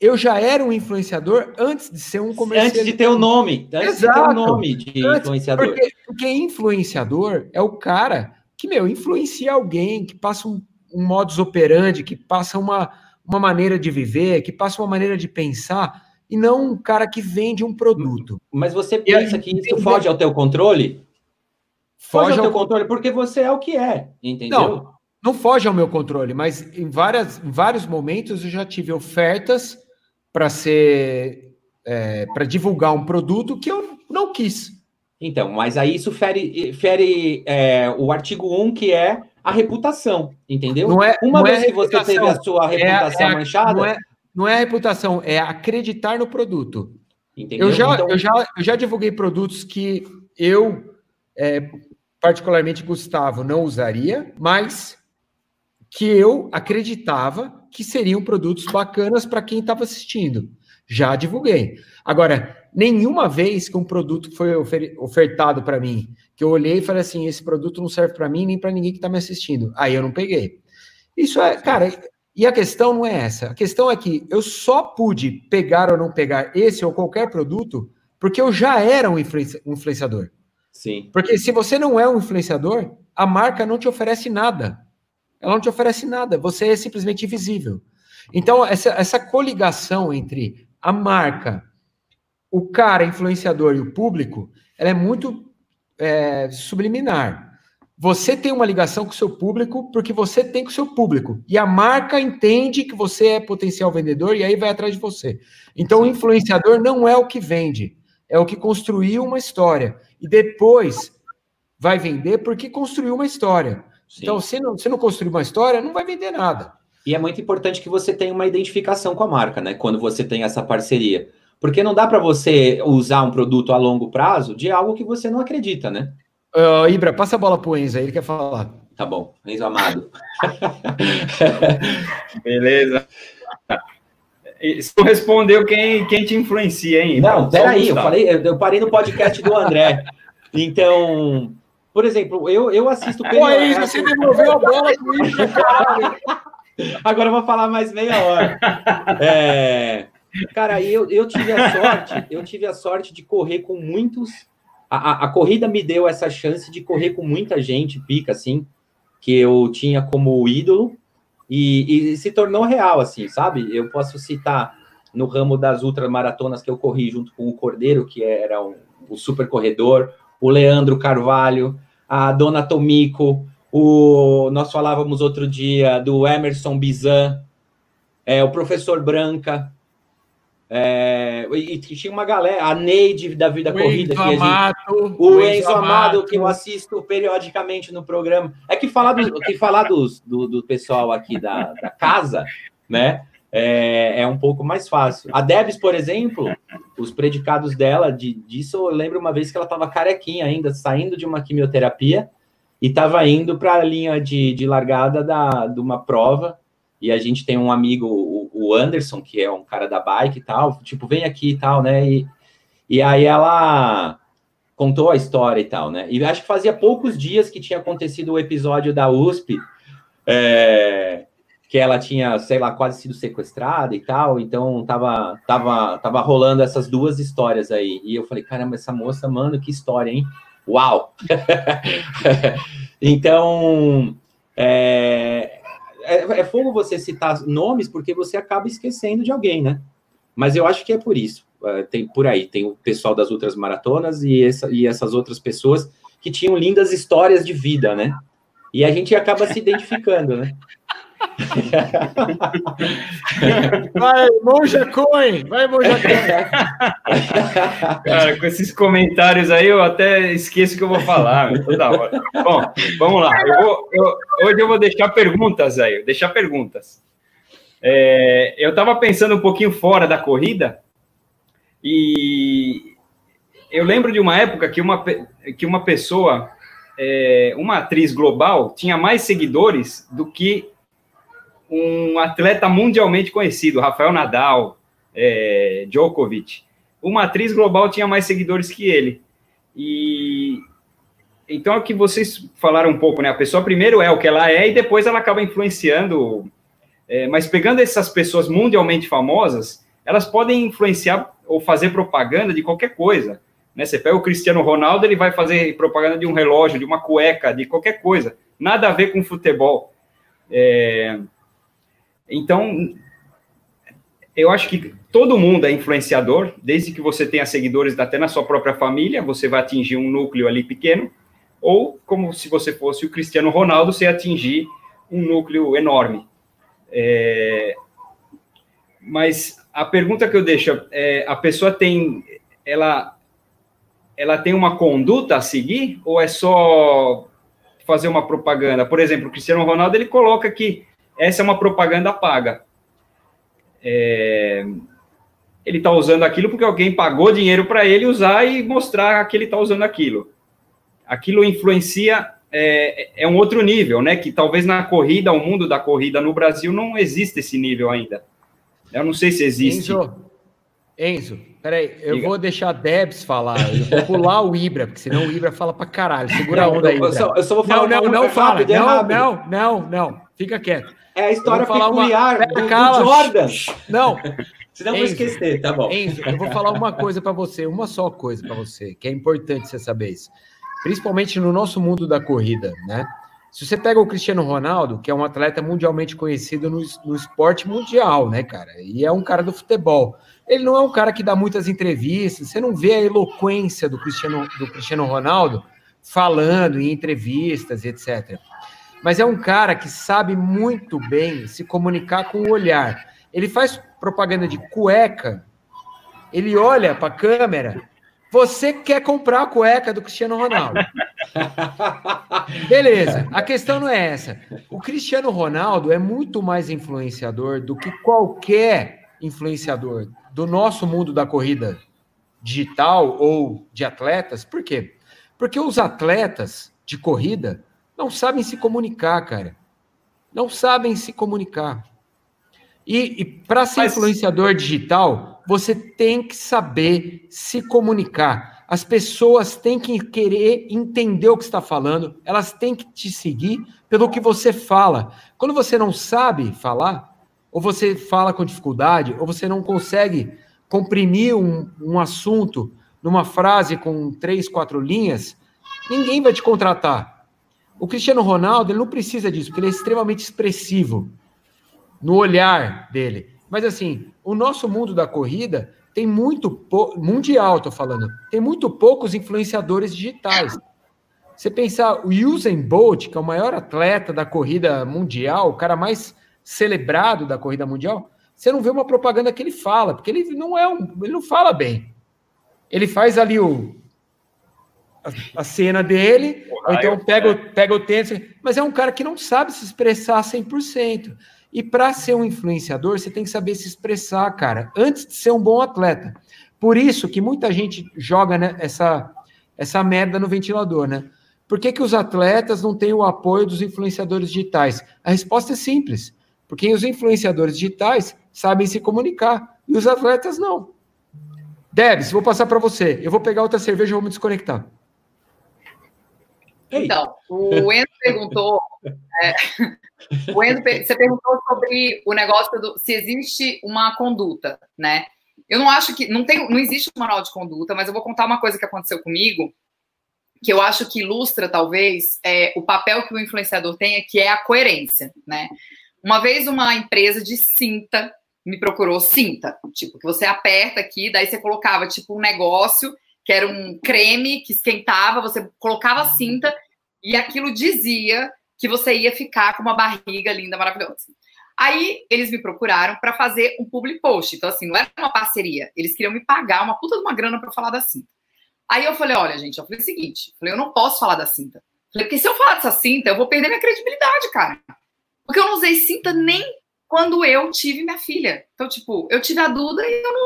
eu já era um influenciador antes de ser um comercial. Antes de ter o nome. Antes Exato. de ter o nome de antes, influenciador. Porque, porque, influenciador é o cara que, meu, influencia alguém, que passa um, um modus operandi, que passa uma, uma maneira de viver, que passa uma maneira de pensar e não um cara que vende um produto. Mas você pensa que isso foge ao teu controle? Foge, foge ao teu controle porque você é o que é, entendeu? Não, não foge ao meu controle, mas em, várias, em vários momentos eu já tive ofertas para ser é, para divulgar um produto que eu não quis. Então, mas aí isso fere, fere é, o artigo 1, que é a reputação, entendeu? Não é, Uma não vez é que você teve a sua é reputação é, manchada. Não é, a reputação, é acreditar no produto. Entendeu? Eu já, então... eu, já, eu já divulguei produtos que eu, é, particularmente Gustavo, não usaria, mas que eu acreditava que seriam produtos bacanas para quem estava assistindo. Já divulguei. Agora, nenhuma vez que um produto foi ofertado para mim, que eu olhei e falei assim: esse produto não serve para mim nem para ninguém que está me assistindo. Aí eu não peguei. Isso é, cara, e a questão não é essa. A questão é que eu só pude pegar ou não pegar esse ou qualquer produto porque eu já era um influenciador. Sim. Porque se você não é um influenciador, a marca não te oferece nada. Ela não te oferece nada. Você é simplesmente invisível. Então, essa, essa coligação entre a marca, o cara influenciador e o público, ela é muito é, subliminar. Você tem uma ligação com o seu público porque você tem com o seu público. E a marca entende que você é potencial vendedor e aí vai atrás de você. Então, o influenciador não é o que vende, é o que construiu uma história. E depois vai vender porque construiu uma história. Sim. Então, se não, se não construir uma história, não vai vender nada. E é muito importante que você tenha uma identificação com a marca, né? Quando você tem essa parceria. Porque não dá para você usar um produto a longo prazo de algo que você não acredita, né? Uh, Ibra, passa a bola pro Enzo aí, ele quer falar. Tá bom, Enzo Amado. Beleza. Isso respondeu quem, quem te influencia, hein? Não, peraí, eu falei, eu parei no podcast do André. Então, por exemplo, eu, eu assisto. Pô, é isso, você devolveu a bola pro isso, caralho. Agora eu vou falar mais meia hora. É, cara, eu, eu tive a sorte, eu tive a sorte de correr com muitos. A, a, corrida me deu essa chance de correr com muita gente, pica, assim, que eu tinha como ídolo, e, e se tornou real, assim, sabe? Eu posso citar no ramo das ultramaratonas que eu corri junto com o Cordeiro, que era o super corredor, o Leandro Carvalho, a Dona Tomico, o, nós falávamos outro dia do Emerson Bizan, é, o professor Branca, é, e, tinha uma galera, a Neide da Vida o Corrida, Enzo que Amado, o, o Enzo Amado, que eu assisto periodicamente no programa. É que falar do, que falar dos, do, do pessoal aqui da, da casa, né? É, é, um pouco mais fácil. A Debs, por exemplo, os predicados dela, de, disso eu lembro uma vez que ela estava carequinha ainda, saindo de uma quimioterapia, e estava indo para a linha de, de largada da, de uma prova. E a gente tem um amigo, o, o, Anderson, que é um cara da bike e tal, tipo, vem aqui e tal, né? E, e aí ela contou a história e tal, né? E acho que fazia poucos dias que tinha acontecido o episódio da USP, é, que ela tinha, sei lá, quase sido sequestrada e tal, então tava, tava, tava rolando essas duas histórias aí. E eu falei, caramba, essa moça, mano, que história, hein? Uau! então, é, é, é fogo você citar nomes porque você acaba esquecendo de alguém, né? Mas eu acho que é por isso. É, tem por aí, tem o pessoal das outras maratonas e, essa, e essas outras pessoas que tinham lindas histórias de vida, né? E a gente acaba se identificando, né? Vai, Monja Coin! Vai, Monja Coin! Cara, com esses comentários aí eu até esqueço que eu vou falar, toda hora. Bom, vamos lá. Eu vou, eu, hoje eu vou deixar perguntas aí, deixar perguntas. É, eu estava pensando um pouquinho fora da corrida e eu lembro de uma época que uma, que uma pessoa, é, uma atriz global, tinha mais seguidores do que um atleta mundialmente conhecido, Rafael Nadal, é, Djokovic. Uma atriz global tinha mais seguidores que ele. E então é o que vocês falaram um pouco, né? A pessoa primeiro é o que ela é e depois ela acaba influenciando. É, mas pegando essas pessoas mundialmente famosas, elas podem influenciar ou fazer propaganda de qualquer coisa. Né? Você pega o Cristiano Ronaldo, ele vai fazer propaganda de um relógio, de uma cueca, de qualquer coisa. Nada a ver com futebol. É, então, eu acho que todo mundo é influenciador, desde que você tenha seguidores até na sua própria família, você vai atingir um núcleo ali pequeno, ou como se você fosse o Cristiano Ronaldo, você atingir um núcleo enorme. É... Mas a pergunta que eu deixo é: a pessoa tem, ela, ela tem uma conduta a seguir ou é só fazer uma propaganda? Por exemplo, o Cristiano Ronaldo ele coloca que essa é uma propaganda paga. É, ele está usando aquilo porque alguém pagou dinheiro para ele usar e mostrar que ele está usando aquilo. Aquilo influencia, é, é, um outro nível, né? Que talvez na corrida, o mundo da corrida no Brasil não existe esse nível ainda. Eu não sei se existe. Enzo, Enzo peraí, eu Diga. vou deixar a Debs falar. Eu vou pular o Ibra, porque senão o Ibra fala para caralho. Segura a onda aí. Eu só, eu só vou falar não, não, não, fala. Não, não, não, não. Fica quieto. É a história peculiar uma... do, do Jordan. Não. Senão eu vou esquecer, tá bom. Enzo, eu vou falar uma coisa para você, uma só coisa para você, que é importante você saber isso. Principalmente no nosso mundo da corrida, né? Se você pega o Cristiano Ronaldo, que é um atleta mundialmente conhecido no, no esporte mundial, né, cara? E é um cara do futebol. Ele não é um cara que dá muitas entrevistas, você não vê a eloquência do Cristiano, do Cristiano Ronaldo falando em entrevistas, etc mas é um cara que sabe muito bem se comunicar com o olhar. Ele faz propaganda de cueca, ele olha para a câmera. Você quer comprar a cueca do Cristiano Ronaldo? Beleza, a questão não é essa. O Cristiano Ronaldo é muito mais influenciador do que qualquer influenciador do nosso mundo da corrida digital ou de atletas. Por quê? Porque os atletas de corrida não sabem se comunicar, cara. Não sabem se comunicar. E, e para ser Mas... influenciador digital, você tem que saber se comunicar. As pessoas têm que querer entender o que está falando, elas têm que te seguir pelo que você fala. Quando você não sabe falar, ou você fala com dificuldade, ou você não consegue comprimir um, um assunto numa frase com três, quatro linhas, ninguém vai te contratar. O Cristiano Ronaldo ele não precisa disso, porque ele é extremamente expressivo no olhar dele. Mas assim, o nosso mundo da corrida tem muito pouco, mundial, tô falando, tem muito poucos influenciadores digitais. Você pensar, o Usain Bolt, que é o maior atleta da corrida mundial, o cara mais celebrado da corrida mundial, você não vê uma propaganda que ele fala, porque ele não é um, ele não fala bem. Ele faz ali o a, a cena dele, ou então pega, o, pega o tênis, mas é um cara que não sabe se expressar 100%. E para ser um influenciador, você tem que saber se expressar, cara, antes de ser um bom atleta. Por isso que muita gente joga né, essa, essa merda no ventilador, né? Por que, que os atletas não têm o apoio dos influenciadores digitais? A resposta é simples. Porque os influenciadores digitais sabem se comunicar e os atletas não. Debs, vou passar para você. Eu vou pegar outra cerveja e vou me desconectar. Então, o Enzo perguntou. É, o Enzo, você perguntou sobre o negócio do se existe uma conduta, né? Eu não acho que não tem, não existe um manual de conduta, mas eu vou contar uma coisa que aconteceu comigo que eu acho que ilustra talvez é, o papel que o influenciador tem, que é a coerência, né? Uma vez uma empresa de cinta me procurou cinta, tipo, que você aperta aqui, daí você colocava tipo um negócio que era um creme que esquentava, você colocava a cinta e aquilo dizia que você ia ficar com uma barriga linda, maravilhosa. Aí eles me procuraram para fazer um public post. Então, assim, não era uma parceria. Eles queriam me pagar uma puta de uma grana para falar da cinta. Aí eu falei: olha, gente, eu falei o seguinte: eu falei, eu não posso falar da cinta. falei, porque se eu falar dessa cinta, eu vou perder minha credibilidade, cara. Porque eu não usei cinta nem quando eu tive minha filha. Então, tipo, eu tive a Duda e eu não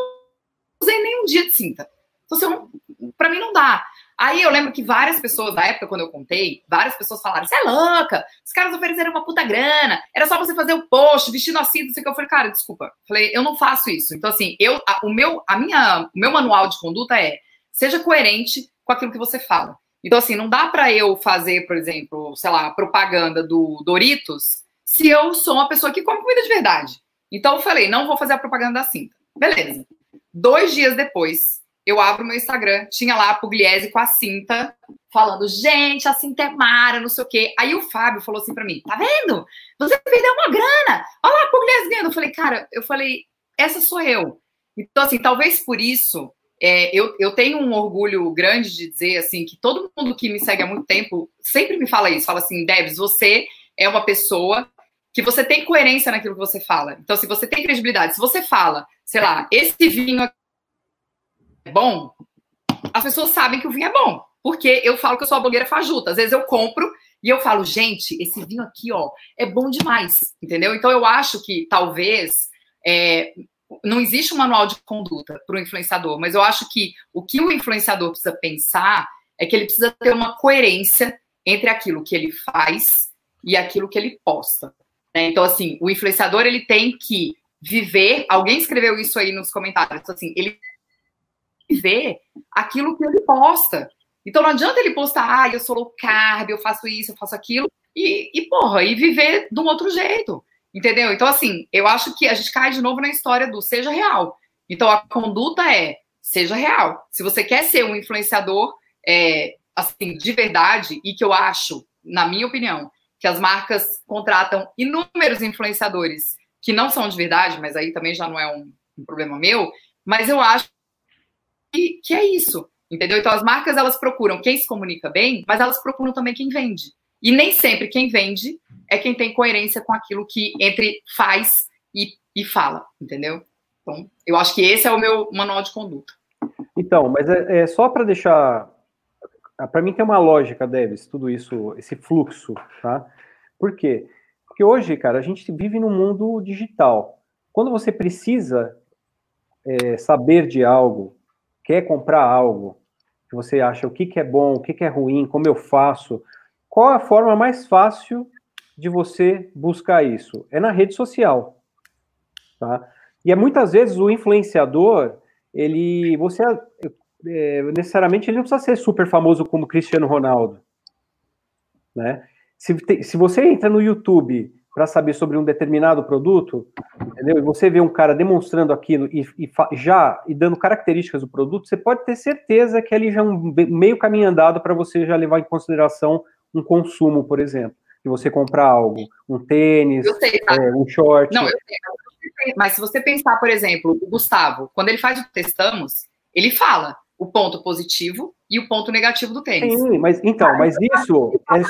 usei nem um dia de cinta. Então, para mim não dá. Aí eu lembro que várias pessoas, da época quando eu contei, várias pessoas falaram: você é louca, os caras ofereceram uma puta grana, era só você fazer o post, vestindo assim, não sei o que. Eu falei, cara, desculpa. Falei, eu não faço isso. Então, assim, eu, a, o, meu, a minha, o meu manual de conduta é seja coerente com aquilo que você fala. Então, assim, não dá para eu fazer, por exemplo, sei lá, propaganda do Doritos se eu sou uma pessoa que come comida de verdade. Então, eu falei, não vou fazer a propaganda da cinta. Beleza. Dois dias depois, eu abro meu Instagram, tinha lá a Pugliese com a cinta, falando, gente, a cinta é mara, não sei o quê. Aí o Fábio falou assim para mim, tá vendo? Você perdeu uma grana. Olha lá a Pugliese ganhando. Eu falei, cara, eu falei, essa sou eu. Então, assim, talvez por isso, é, eu, eu tenho um orgulho grande de dizer, assim, que todo mundo que me segue há muito tempo sempre me fala isso, fala assim, Debs, você é uma pessoa que você tem coerência naquilo que você fala. Então, se você tem credibilidade, se você fala, sei lá, esse vinho aqui bom, as pessoas sabem que o vinho é bom. Porque eu falo que eu sou a blogueira fajuta. Às vezes eu compro e eu falo, gente, esse vinho aqui, ó, é bom demais. Entendeu? Então eu acho que talvez é, não existe um manual de conduta para o influenciador, mas eu acho que o que o influenciador precisa pensar é que ele precisa ter uma coerência entre aquilo que ele faz e aquilo que ele posta. Né? Então, assim, o influenciador ele tem que viver. Alguém escreveu isso aí nos comentários. Assim, ele ver aquilo que ele posta. Então não adianta ele postar, ah, eu sou low carb, eu faço isso, eu faço aquilo, e, e porra, e viver de um outro jeito. Entendeu? Então, assim, eu acho que a gente cai de novo na história do seja real. Então, a conduta é seja real. Se você quer ser um influenciador, é, assim, de verdade, e que eu acho, na minha opinião, que as marcas contratam inúmeros influenciadores que não são de verdade, mas aí também já não é um, um problema meu, mas eu acho que, que é isso, entendeu? Então as marcas elas procuram quem se comunica bem, mas elas procuram também quem vende. E nem sempre quem vende é quem tem coerência com aquilo que entre faz e, e fala, entendeu? Então, eu acho que esse é o meu manual de conduta. Então, mas é, é só para deixar. Para mim tem uma lógica, Debs, tudo isso, esse fluxo, tá? Por quê? Porque hoje, cara, a gente vive num mundo digital. Quando você precisa é, saber de algo, quer comprar algo, que você acha o que, que é bom, o que, que é ruim, como eu faço, qual a forma mais fácil de você buscar isso? É na rede social. Tá? E é muitas vezes o influenciador, ele, você é, necessariamente ele não precisa ser super famoso como Cristiano Ronaldo, né? Se, se você entra no YouTube para saber sobre um determinado produto, entendeu? E você vê um cara demonstrando aquilo e, e já e dando características do produto, você pode ter certeza que ali já é um meio caminho andado para você já levar em consideração um consumo, por exemplo, de você comprar algo, um tênis, sei, tá? é, um short. Não, eu sei, mas se você pensar, por exemplo, o Gustavo, quando ele faz o testamos, ele fala o ponto positivo e o ponto negativo do tênis. Sim, mas então, mas isso. É...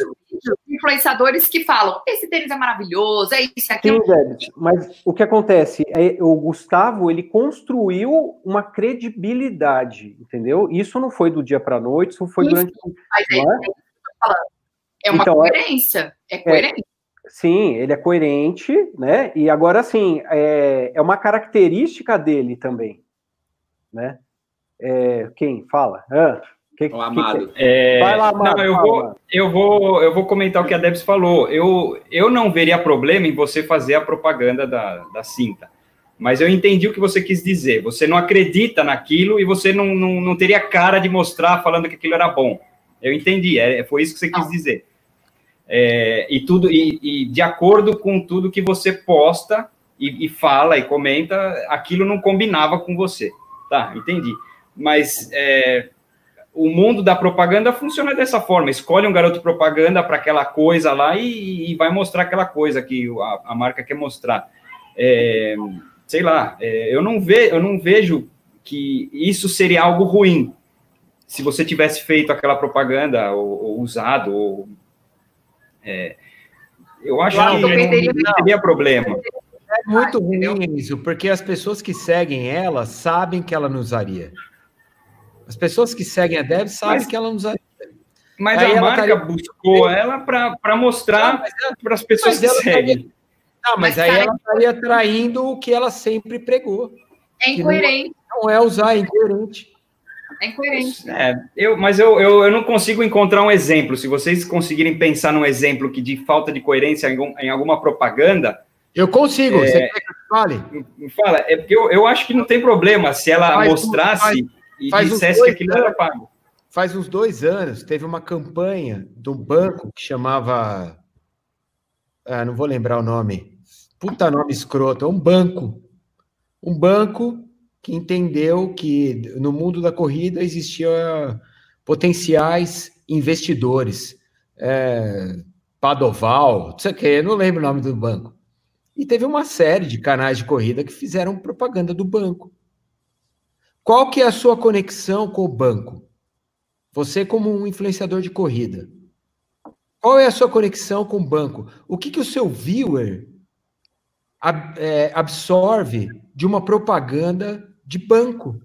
Influenciadores que falam: esse tênis é maravilhoso, é isso, é aquilo. Sim, Debit, mas o que acontece é o Gustavo ele construiu uma credibilidade, entendeu? Isso não foi do dia para a noite, isso foi durante. Mas é, é, é uma então, é coerência. É, é coerente. Sim, ele é coerente, né? E agora, sim, é, é uma característica dele também, né? É, quem fala? Ah, que, o Amado. Que, que... É... Vai lá, Amado. Não, eu, vou, eu, vou, eu vou comentar o que a Debs falou. Eu, eu não veria problema em você fazer a propaganda da, da cinta. Mas eu entendi o que você quis dizer. Você não acredita naquilo e você não, não, não teria cara de mostrar falando que aquilo era bom. Eu entendi, é, foi isso que você quis dizer. É, e tudo e, e, de acordo com tudo que você posta e, e, fala e comenta, aquilo não combinava com você. Tá, entendi mas é, o mundo da propaganda funciona dessa forma: escolhe um garoto propaganda para aquela coisa lá e, e, vai mostrar aquela coisa que a, a marca quer mostrar. É, sei lá, é, eu, não ve, eu não vejo que isso seria algo ruim se você tivesse feito aquela propaganda ou, ou usado. Ou, é, eu acho claro, que não, não teria problema. É muito ruim isso, porque as pessoas que seguem ela sabem que ela não usaria. As pessoas que seguem a Deb sabem mas, que ela nos ajuda. Mas Aí a marca taria... buscou ela para mostrar para as pessoas que seguem. Taria... Não, mas, mas aí cara... ela estaria traindo o que ela sempre pregou. É incoerente. Não, não, é usar, é incoerente. É incoerente. É, eu, mas eu, eu, eu não consigo encontrar um exemplo. Se vocês conseguirem pensar num exemplo que de falta de coerência em, em alguma propaganda. Eu consigo. É, Você quer que eu fale? Fala, é porque eu, eu acho que não tem problema se ela faz, mostrasse. Faz e faz que aquilo anos, era pago. Faz uns dois anos, teve uma campanha do banco que chamava. Ah, não vou lembrar o nome. Puta nome escroto. É um banco. Um banco que entendeu que no mundo da corrida existia potenciais investidores. É, Padoval, não sei o que, não lembro o nome do banco. E teve uma série de canais de corrida que fizeram propaganda do banco. Qual que é a sua conexão com o banco? Você como um influenciador de corrida. Qual é a sua conexão com o banco? O que, que o seu viewer ab, é, absorve de uma propaganda de banco?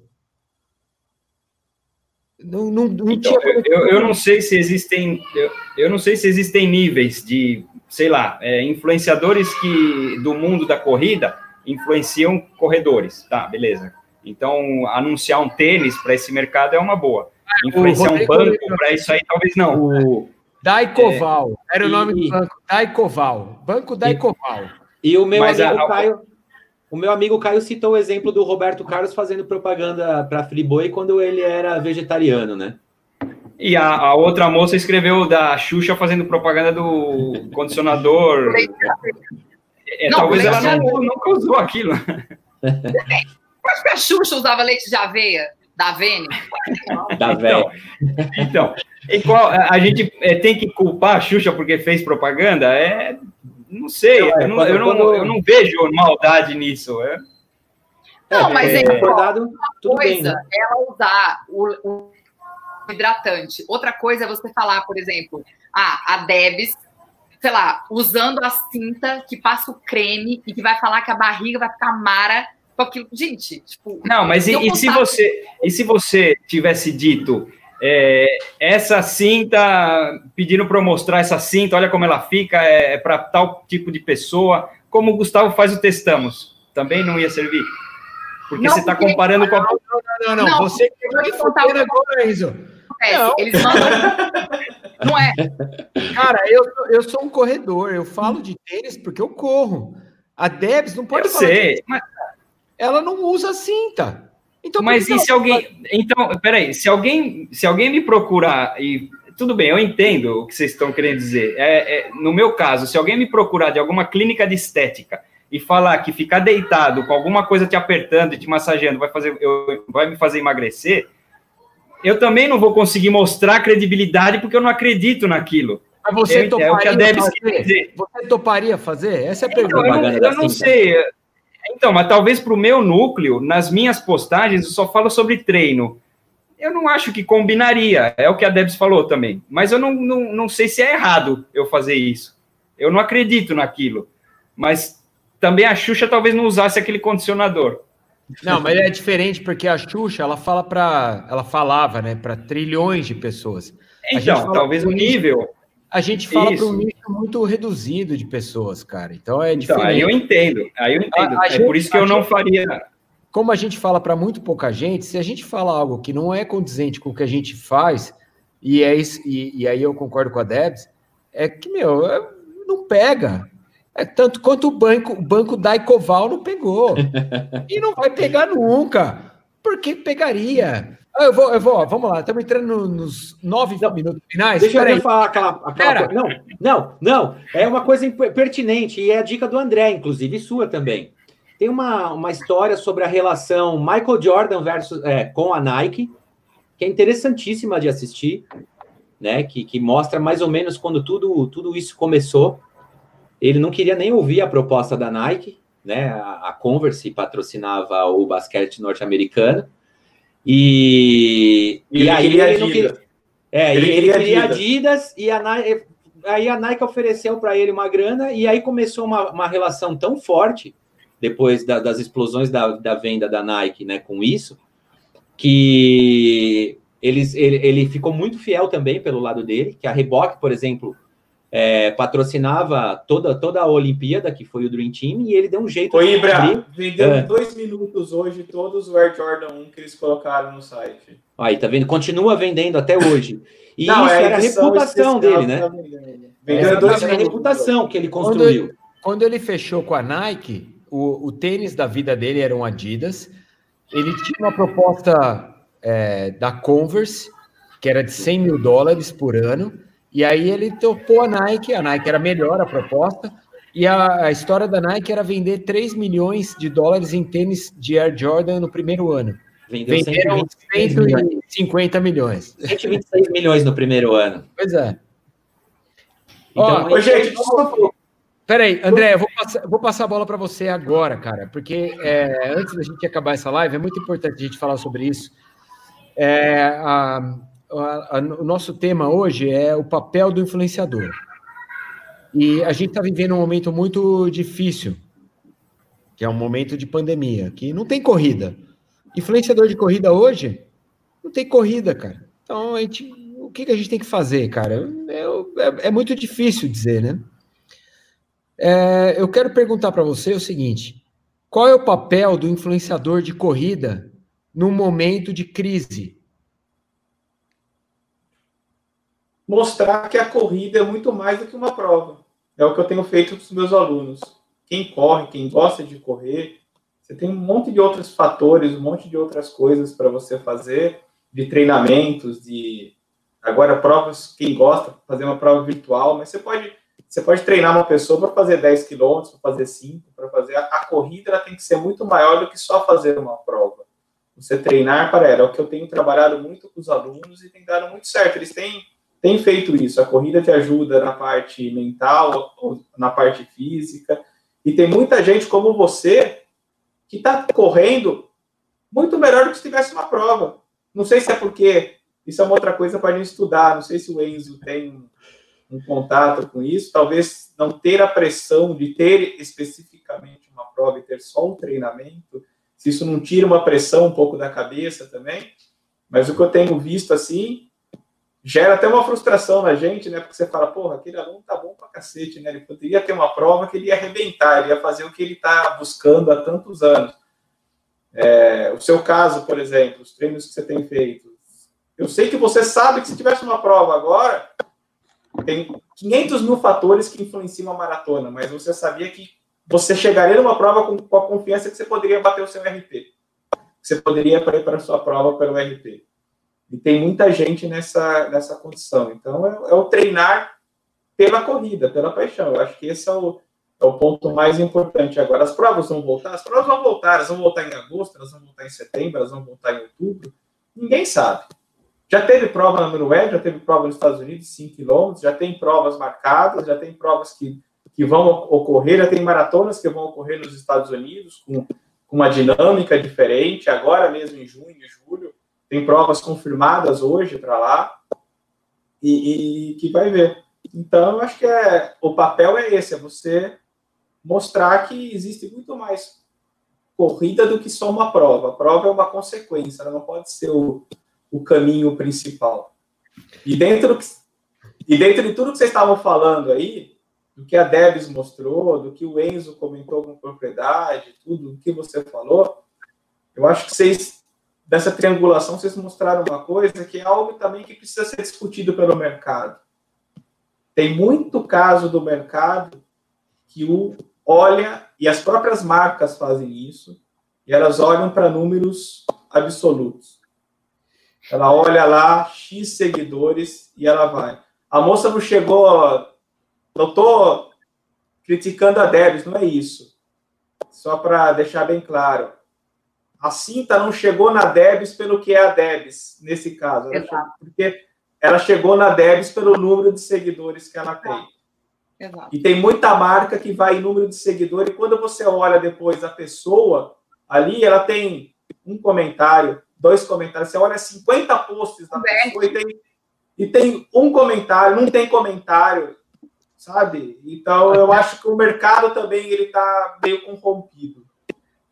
Não, não, não então, eu, eu, não sei se existem eu, eu, não sei se existem níveis de sei lá é, influenciadores que do mundo da corrida influenciam corredores tá beleza então, anunciar um tênis para esse mercado é uma boa. Influenciar um banco para isso aí, talvez não. O Daicoval, é, era o nome e, do banco, Daicoval. Banco Daicoval. E o meu Mas amigo a, Caio, o meu amigo Caio citou o exemplo do Roberto Carlos fazendo propaganda para Friboi quando ele era vegetariano, né? E a, a, outra moça escreveu da Xuxa fazendo propaganda do condicionador. É, não, talvez ela não, nunca usou aquilo. Acho que a Xuxa usava leite de aveia da Vênia. Da então, então, igual, a gente é, tem que culpar a Xuxa porque fez propaganda? É, não sei, não, eu, não, eu, não, eu não vejo maldade nisso. É. Não, mas é, é acordado, tudo coisa bem, né? é ela usar o, o, hidratante. Outra coisa é você falar, por exemplo, ah, a Debs, sei lá, usando a cinta que passa o creme e que vai falar que a barriga vai ficar mara aquilo. Gente, tipo. Não, mas e, e se você e se você tivesse dito é, essa cinta, pedindo para eu mostrar essa cinta, olha como ela fica, é, é para tal tipo de pessoa, como o Gustavo faz o testamos, também não ia servir. Porque não, você está comparando com a. Não, não, não, não. Você que vai foder agora, Enzo. Não. Eles mandam. não é. Cara, eu, eu sou um corredor, eu falo de tênis porque eu corro. A Debs não pode eu falar. Sei, mas, ela não usa cinta. Então, Mas e se alguém. Então, peraí, se alguém, se alguém me procurar e. Tudo bem, eu entendo o que vocês estão querendo dizer. É, é, no meu caso, se alguém me procurar de alguma clínica de estética e falar que ficar deitado com alguma coisa te apertando e te massageando vai, fazer, eu, vai me fazer emagrecer, eu também não vou conseguir mostrar credibilidade porque eu não acredito naquilo. Mas você eu, toparia é o que a Debs fazer? Você toparia fazer? Essa é a pergunta. Então, eu não, eu não sei. Então, mas talvez para o meu núcleo, nas minhas postagens, eu só falo sobre treino. Eu não acho que combinaria, é o que a Debs falou também. Mas eu não, não, não sei se é errado eu fazer isso. Eu não acredito naquilo. Mas também a Xuxa talvez não usasse aquele condicionador. Não, mas é diferente porque a Xuxa, ela fala para, ela falava, né, para trilhões de pessoas. Então, talvez o nível. A gente fala para um nicho muito reduzido de pessoas, cara. Então é diferente. Então, aí eu entendo. Aí eu entendo. A, a é gente, por isso que eu não gente, faria. Como a gente fala para muito pouca gente, se a gente fala algo que não é condizente com o que a gente faz, e é isso, e, e aí eu concordo com a Debs, é que, meu, é, não pega. É tanto quanto o banco, o banco Daicoval não pegou. e não vai pegar nunca. Por que pegaria? Ah, eu vou, eu vou, vamos lá, estamos entrando nos nove não, minutos finais. Deixa eu falar aquela. aquela não, não, não. É uma coisa pertinente e é a dica do André, inclusive, sua também. Tem uma, uma história sobre a relação Michael Jordan versus, é, com a Nike, que é interessantíssima de assistir, né? Que, que mostra mais ou menos quando tudo, tudo isso começou. Ele não queria nem ouvir a proposta da Nike, né? A, a Converse patrocinava o basquete norte-americano. E, e, e aí ele, não queria. É, ele, ele queria Adidas. Adidas e a Nike, aí a Nike ofereceu para ele uma grana e aí começou uma, uma relação tão forte depois da, das explosões da, da venda da Nike, né, com isso, que eles, ele, ele ficou muito fiel também pelo lado dele, que a Reebok, por exemplo, é, patrocinava toda, toda a Olimpíada, que foi o Dream Team, e ele deu um jeito. Ô, Ibra, vendeu é. dois minutos hoje todos os Air Jordan 1 que eles colocaram no site. Aí, tá vendo? Continua vendendo até hoje. E Não, isso é era a reputação dele, né? Vendeu dois era a reputação que ele construiu. Quando, quando, ele fechou com a Nike, o, o tênis da vida dele era um Adidas. Ele tinha uma proposta é, da Converse, que era de 100 mil dólares por ano e aí ele topou a Nike, a Nike era melhor a proposta, e a, a, história da Nike era vender 3 milhões de dólares em tênis de Air Jordan no primeiro ano. Vendeu Venderam 150 milhões. 126 milhões no primeiro ano. Pois é. Então, Ó, gente, Peraí, André, eu vou passar, vou passar a bola para você agora, cara, porque é, antes da gente acabar essa live, é muito importante a gente falar sobre isso. É, a, a, a, o nosso tema hoje é o papel do influenciador. E a gente está vivendo um momento muito difícil, que é um momento de pandemia, que não tem corrida. Influenciador de corrida hoje, não tem corrida, cara. Então, a gente, o que, que a gente tem que fazer, cara? É, é, é muito difícil dizer, né? É, eu quero perguntar para você o seguinte: qual é o papel do influenciador de corrida num momento de crise? Mostrar que a corrida é muito mais do que uma prova. É o que eu tenho feito com os meus alunos. Quem corre, quem gosta de correr, você tem um monte de outros fatores, um monte de outras coisas para você fazer, de treinamentos, de agora provas, quem gosta, fazer uma prova virtual, mas você pode você pode treinar uma pessoa para fazer 10 quilômetros, para fazer 5, para fazer. A, a corrida ela tem que ser muito maior do que só fazer uma prova. Você treinar para ela. É o que eu tenho trabalhado muito com os alunos e tem dado muito certo. Eles têm tem feito isso. A corrida te ajuda na parte mental, na parte física. E tem muita gente como você que está correndo muito melhor do que se tivesse uma prova. Não sei se é porque isso é uma outra coisa para a gente estudar. Não sei se o Enzo tem um contato com isso. Talvez não ter a pressão de ter especificamente uma prova e ter só um treinamento, se isso não tira uma pressão um pouco da cabeça também. Mas o que eu tenho visto assim gera até uma frustração na gente, né? Porque você fala, porra, aquele aluno tá bom pra cacete, né? Ele poderia ter uma prova que ele ia arrebentar, ele ia fazer o que ele está buscando há tantos anos. É, o seu caso, por exemplo, os treinos que você tem feito. Eu sei que você sabe que se tivesse uma prova agora, tem 500 mil fatores que influenciam a maratona, mas você sabia que você chegaria numa prova com, com a confiança que você poderia bater o seu RP. Você poderia ir para a sua prova pelo RP. E tem muita gente nessa, nessa condição. Então, é, é, o treinar pela corrida, pela paixão. Eu acho que esse é o, é o ponto mais importante agora. As provas vão voltar? As provas vão voltar. Elas vão voltar em agosto, elas vão voltar em setembro, elas vão voltar em outubro. Ninguém sabe. Já teve prova na Noruega, já teve prova nos Estados Unidos, 5 quilômetros, já tem provas marcadas, já tem provas que, que vão ocorrer, já tem maratonas que vão ocorrer nos Estados Unidos, com, com uma dinâmica diferente, agora mesmo em junho e julho, tem provas confirmadas hoje para lá, e, e, que vai ver. Então, eu acho que é, o papel é esse, é você mostrar que existe muito mais corrida do que só uma prova. A prova é uma consequência, ela não pode ser o, o caminho principal. E dentro, e dentro de tudo que vocês estavam falando aí, do que a Debs mostrou, do que o Enzo comentou com propriedade, tudo o que você falou, eu acho que vocês, dessa triangulação, vocês mostraram uma coisa que é algo também que precisa ser discutido pelo mercado. Tem muito caso do mercado que o olha, e as próprias marcas fazem isso, e elas olham para números absolutos. Ela olha lá, X seguidores, e ela vai. A moça não chegou. Não estou criticando a Debs, não é isso. Só para deixar bem claro. A cinta não chegou na Debs pelo que é a Debs, nesse caso. Ela chegou, porque ela chegou na Debs pelo número de seguidores que ela tem. Exato. E tem muita marca que vai em número de seguidores, e quando você olha depois a pessoa, ali ela tem um comentário, dois comentários, você olha 50 posts da pessoa e tem, e tem um comentário, não tem comentário, sabe? Então eu acho que o mercado também ele está meio corrompido.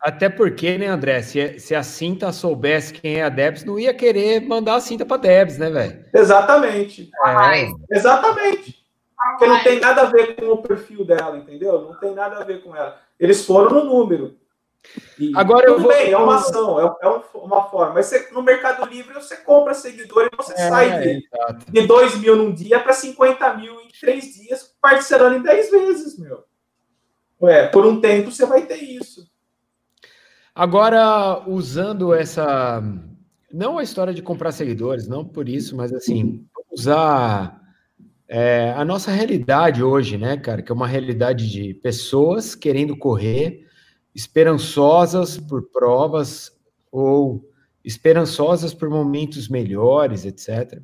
Até porque, né, André, se, se a Cinta soubesse quem é a Debs, não ia querer mandar a Cinta para Debs, né, velho? Exatamente. É. Exatamente. Porque não tem nada a ver com o perfil dela, entendeu? Não tem nada a ver com ela. Eles foram no número. E, Agora eu vou... bem, é uma ação, é, é uma forma. Mas você, no Mercado Livre você compra seguidor e você é, sai de, de 2 mil num dia para 50 mil em três dias, parcelando em 10 vezes, meu. Ué, por um tempo você vai ter isso. Agora, usando essa. Não a história de comprar seguidores, não por isso, mas assim, usar é, a nossa realidade hoje, né, cara, que é uma realidade de pessoas querendo correr, esperançosas por provas ou esperançosas por momentos melhores, etc.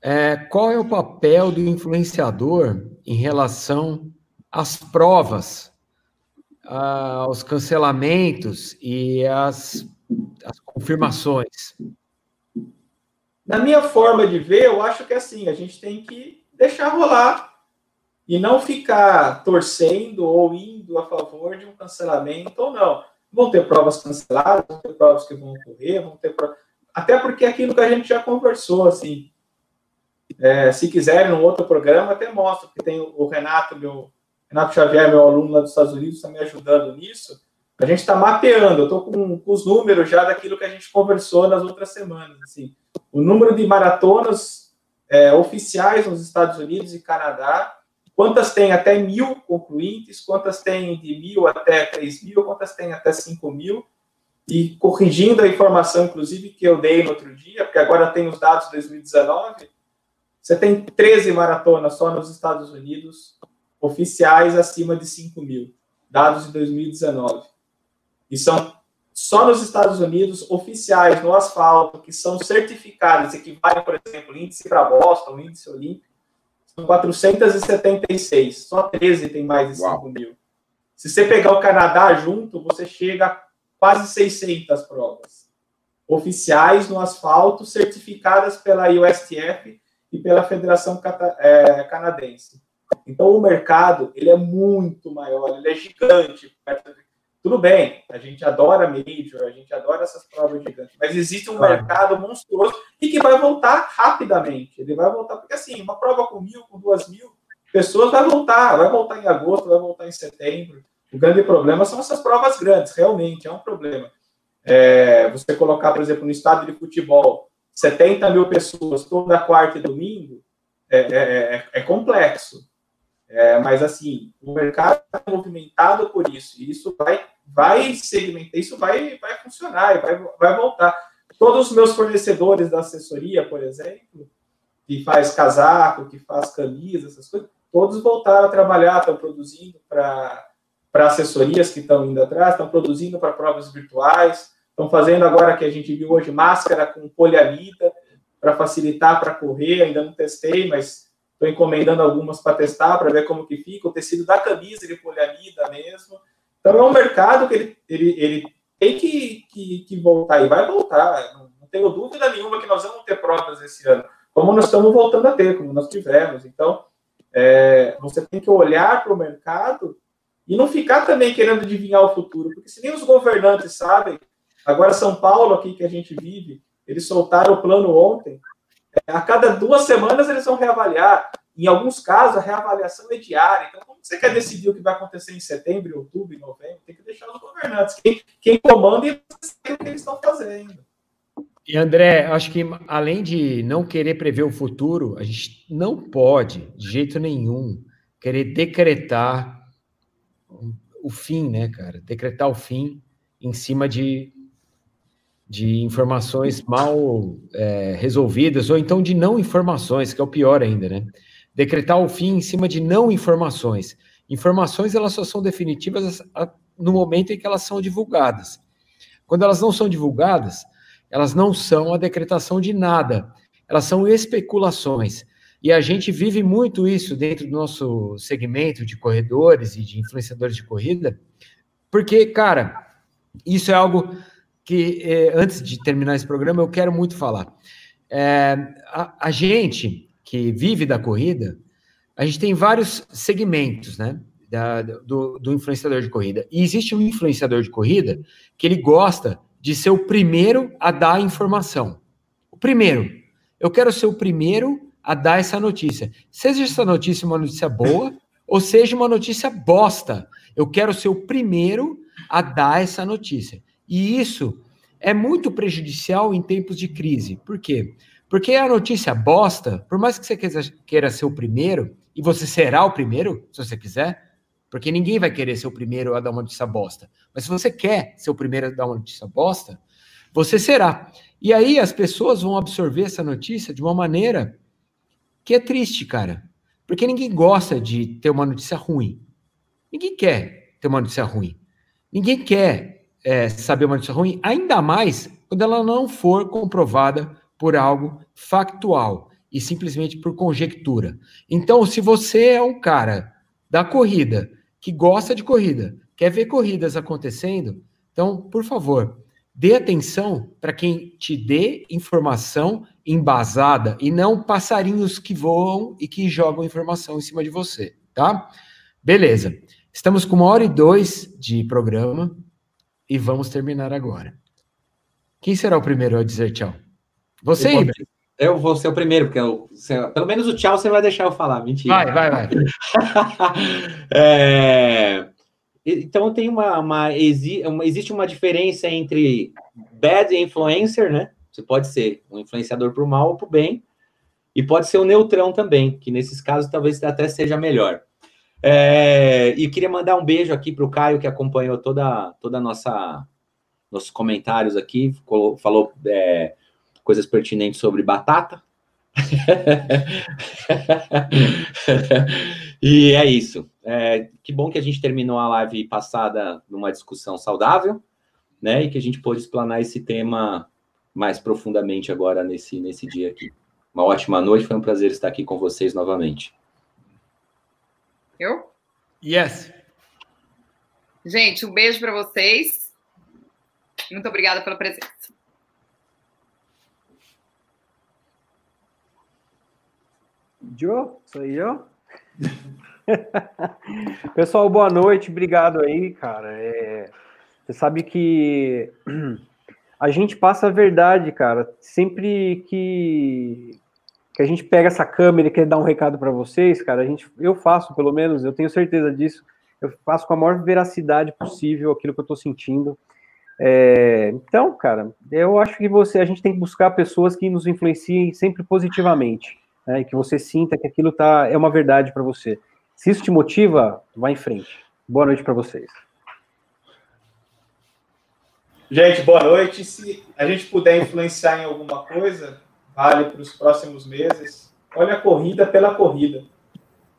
É, qual é o papel do influenciador em relação às provas, aos cancelamentos e às, às confirmações? Na minha forma de ver, eu acho que é assim, a gente tem que deixar rolar e não ficar torcendo ou indo a favor de um cancelamento ou não. Vão ter provas canceladas, vão ter provas que vão ocorrer, vão ter provas... até porque é aquilo que a gente já conversou, assim, é, se quiserem, num outro programa, até mostro, que tem o Renato, meu Renato Xavier, meu aluno lá dos Estados Unidos, está me ajudando nisso. A gente está mapeando, eu estou com, com, os números já daquilo que a gente conversou nas outras semanas. Assim, o número de maratonas é, oficiais nos Estados Unidos e Canadá, quantas tem até mil concluintes, quantas tem de mil até três mil, quantas tem até cinco mil, e corrigindo a informação, inclusive, que eu dei no outro dia, porque agora tem os dados de 2019, você tem 13 maratonas só nos Estados Unidos, oficiais acima de 5 mil, dados de 2019. E são só nos Estados Unidos, oficiais no asfalto, que são certificados, equivalem, por exemplo, índice para Boston, índice olímpico, são 476. Só 13 tem mais de 5 Uau. mil. Se você pegar o Canadá junto, você chega a quase 600 provas. Oficiais no asfalto, certificadas pela USTF e pela Federação é, Canadense. Então, o mercado ele é muito maior, ele é gigante tudo bem, a gente adora Major, a gente adora essas provas gigantes, mas existe um claro. mercado monstruoso e que vai voltar rapidamente. Ele vai voltar, porque assim, uma prova com mil, com duas mil pessoas vai voltar, vai voltar em agosto, vai voltar em setembro. O grande problema são essas provas grandes, realmente, é um problema. É, você colocar, por exemplo, no estado de futebol, 70 mil pessoas toda quarta e domingo, é, é, é, é complexo. É, mas assim, o mercado é movimentado por isso, e isso vai, vai segmentar, isso vai, vai funcionar, vai, vai voltar. Todos os meus fornecedores da assessoria, por exemplo, que faz casaco, que faz camisa, essas coisas, todos voltaram a trabalhar, estão produzindo para assessorias que estão indo atrás, estão produzindo para provas virtuais, estão fazendo agora que a gente viu hoje máscara com poliamida para facilitar para correr, ainda não testei, mas estou encomendando algumas para testar, para ver como que fica, o tecido da camisa de poliamida mesmo. Então é um mercado que ele, ele, ele tem que, que, que voltar e vai voltar, não, não tenho dúvida nenhuma que nós vamos ter provas esse ano como nós estamos voltando a ter, como nós tivemos. Então, é, você tem que olhar para o mercado e não ficar também querendo adivinhar o futuro, porque se nem os governantes sabem, agora São Paulo aqui que a gente vive, eles soltaram o plano ontem, a cada duas semanas eles vão reavaliar, em alguns casos a reavaliação é diária, então como você quer decidir o que vai acontecer em setembro, outubro, novembro? Tem que deixar os governantes, quem, quem comanda e o que eles estão fazendo. E André, acho que além de não querer prever o futuro, a gente não pode, de jeito nenhum, querer decretar o fim, né, cara? Decretar o fim em cima de, de informações mal é, resolvidas, ou então de não informações, que é o pior ainda, né? Decretar o fim em cima de não informações. Informações, elas só são definitivas no momento em que elas são divulgadas. Quando elas não são divulgadas, elas não são a decretação de nada, elas são especulações. E a gente vive muito isso dentro do nosso segmento de corredores e de influenciadores de corrida, porque, cara, isso é algo que, é, antes de terminar esse programa, eu quero muito falar. É, a, a gente que vive da corrida, a gente tem vários segmentos, né? Da, do, do, influenciador de corrida. E existe um influenciador de corrida que ele gosta de ser o primeiro a dar a informação. O primeiro. Eu quero ser o primeiro a dar essa notícia. Seja essa notícia uma notícia boa ou seja uma notícia bosta. Eu quero ser o primeiro a dar essa notícia. E isso é muito prejudicial em tempos de crise. Por quê? Porque a notícia bosta, por mais que você queira ser o primeiro, e você será o primeiro, se você quiser, porque ninguém vai querer ser o primeiro a dar uma notícia bosta. Mas se você quer ser o primeiro a dar uma notícia bosta, você será. E aí as pessoas vão absorver essa notícia de uma maneira que é triste, cara. Porque ninguém gosta de ter uma notícia ruim. Ninguém quer ter uma notícia ruim. Ninguém quer é, saber uma notícia ruim, ainda mais quando ela não for comprovada por algo factual e simplesmente por conjectura. Então, se você é um cara da corrida que gosta de corrida, quer ver corridas acontecendo, então, por favor, dê atenção para quem te dê informação embasada e não passarinhos que voam e que jogam informação em cima de você, tá? Beleza. Estamos com uma hora e dois de programa e vamos terminar agora. Quem será o primeiro a dizer tchau? Você, eu vou, eu vou ser o primeiro, porque eu, pelo menos o tchau você vai deixar eu falar. Mentira. Vai, vai, vai. é, então tem uma, uma, uma, existe uma diferença entre bad influencer, né? Você pode ser um influenciador para o mal ou para o bem, e pode ser o neutrão também, que nesses casos talvez até seja melhor. É, e queria mandar um beijo aqui para o Caio, que acompanhou toda, toda a nossa nossos comentários aqui, falou é, coisas pertinentes sobre batata. e é isso. É, que bom que a gente terminou a live passada numa discussão saudável, né? E que a gente pôde explanar esse tema mais profundamente agora nesse, nesse dia aqui. Uma ótima noite, foi um prazer estar aqui com vocês novamente. Eu? Yes. Gente, um beijo para vocês. Muito obrigada pela presença. Joe, sou eu. Pessoal, boa noite, obrigado aí, cara. É, você sabe que a gente passa a verdade, cara. Sempre que, que a gente pega essa câmera e quer dar um recado para vocês, cara, a gente, eu faço, pelo menos, eu tenho certeza disso. Eu faço com a maior veracidade possível aquilo que eu estou sentindo. É, então, cara, eu acho que você, a gente tem que buscar pessoas que nos influenciem sempre positivamente, né, e que você sinta que aquilo tá, é uma verdade para você Se isso te motiva, vá em frente. Boa noite para vocês. Gente, boa noite. Se a gente puder influenciar em alguma coisa, vale para os próximos meses. Olha a corrida pela corrida.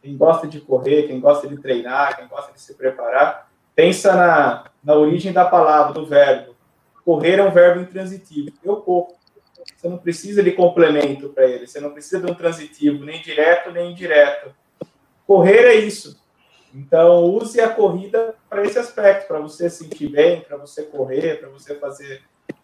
Quem gosta de correr, quem gosta de treinar, quem gosta de se preparar, pensa na, na origem da palavra, do verbo. Correr é um verbo intransitivo. Eu corro. Você não precisa de complemento para ele. Você não precisa de um transitivo, nem direto nem indireto. Correr é isso. Então, use a corrida para esse aspecto, para você se sentir bem, para você correr, para você fazer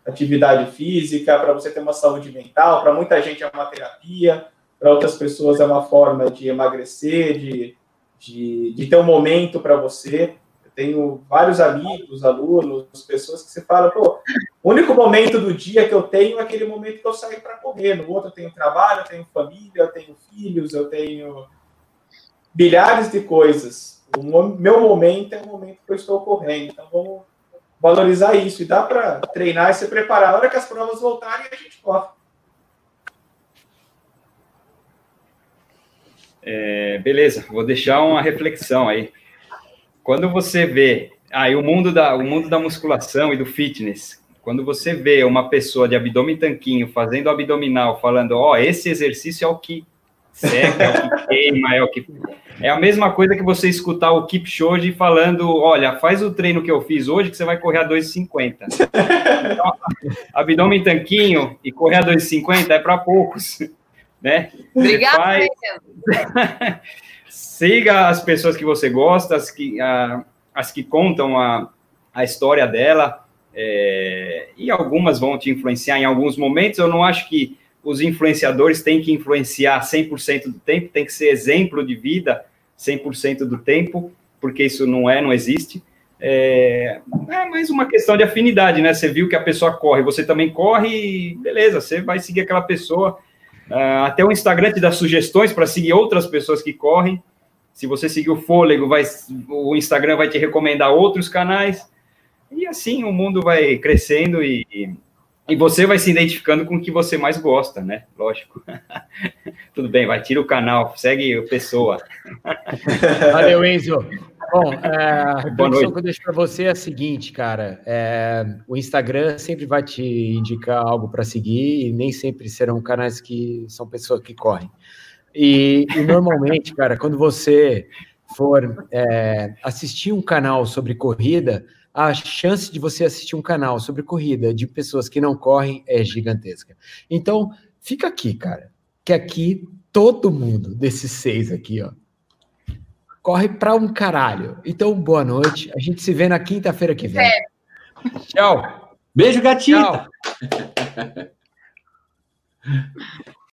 atividade física, para você ter uma saúde mental. Para muita gente é uma terapia, para outras pessoas é uma forma de emagrecer, de, de, de ter um momento para você. Eu tenho vários amigos, alunos, pessoas que você fala, pô, o único momento do dia que eu tenho é aquele momento que eu saio para correr. No outro eu tenho trabalho, eu tenho família, eu tenho filhos, eu tenho milhares de coisas. O meu momento é o momento que eu estou correndo. Então vamos valorizar isso. E dá para treinar e se preparar. Na hora que as provas voltarem, a gente corre. É, beleza, vou deixar uma reflexão aí. Quando você vê aí o mundo da o mundo da musculação e do fitness, quando você vê uma pessoa de abdômen tanquinho fazendo abdominal, falando, ó, oh, esse exercício é o que seca, é o que queima, é o que é a mesma coisa que você escutar o Kipchoge falando, olha, faz o treino que eu fiz hoje que você vai correr a 2,50. Então, abdômen tanquinho e correr a 2,50 é para poucos né? Obrigada. Siga as pessoas que você gosta, as que, a, as que contam a, a história dela, é, e algumas vão te influenciar em alguns momentos. Eu não acho que os influenciadores têm que influenciar 100% do tempo, tem que ser exemplo de vida 100% do tempo, porque isso não é, não existe. É, é mais uma questão de afinidade, né? Você viu que a pessoa corre, você também corre, beleza, você vai seguir aquela pessoa Uh, até o Instagram te dá sugestões para seguir outras pessoas que correm. Se você seguir o Fôlego, vai, o Instagram vai te recomendar outros canais. E assim o mundo vai crescendo e, e você vai se identificando com o que você mais gosta, né? Lógico. Tudo bem, vai, tira o canal, segue a pessoa. Valeu, Enzo. Bom, é, a reflexão que eu deixo para você é a seguinte, cara. É, o Instagram sempre vai te indicar algo para seguir e nem sempre serão canais que são pessoas que correm. E, e normalmente, cara, quando você for é, assistir um canal sobre corrida, a chance de você assistir um canal sobre corrida de pessoas que não correm é gigantesca. Então, fica aqui, cara, que aqui todo mundo desses seis aqui, ó, corre para um caralho. Então, boa noite. A gente se vê na quinta-feira que vem. É. Tchau. Beijo, gatinho. Tchau.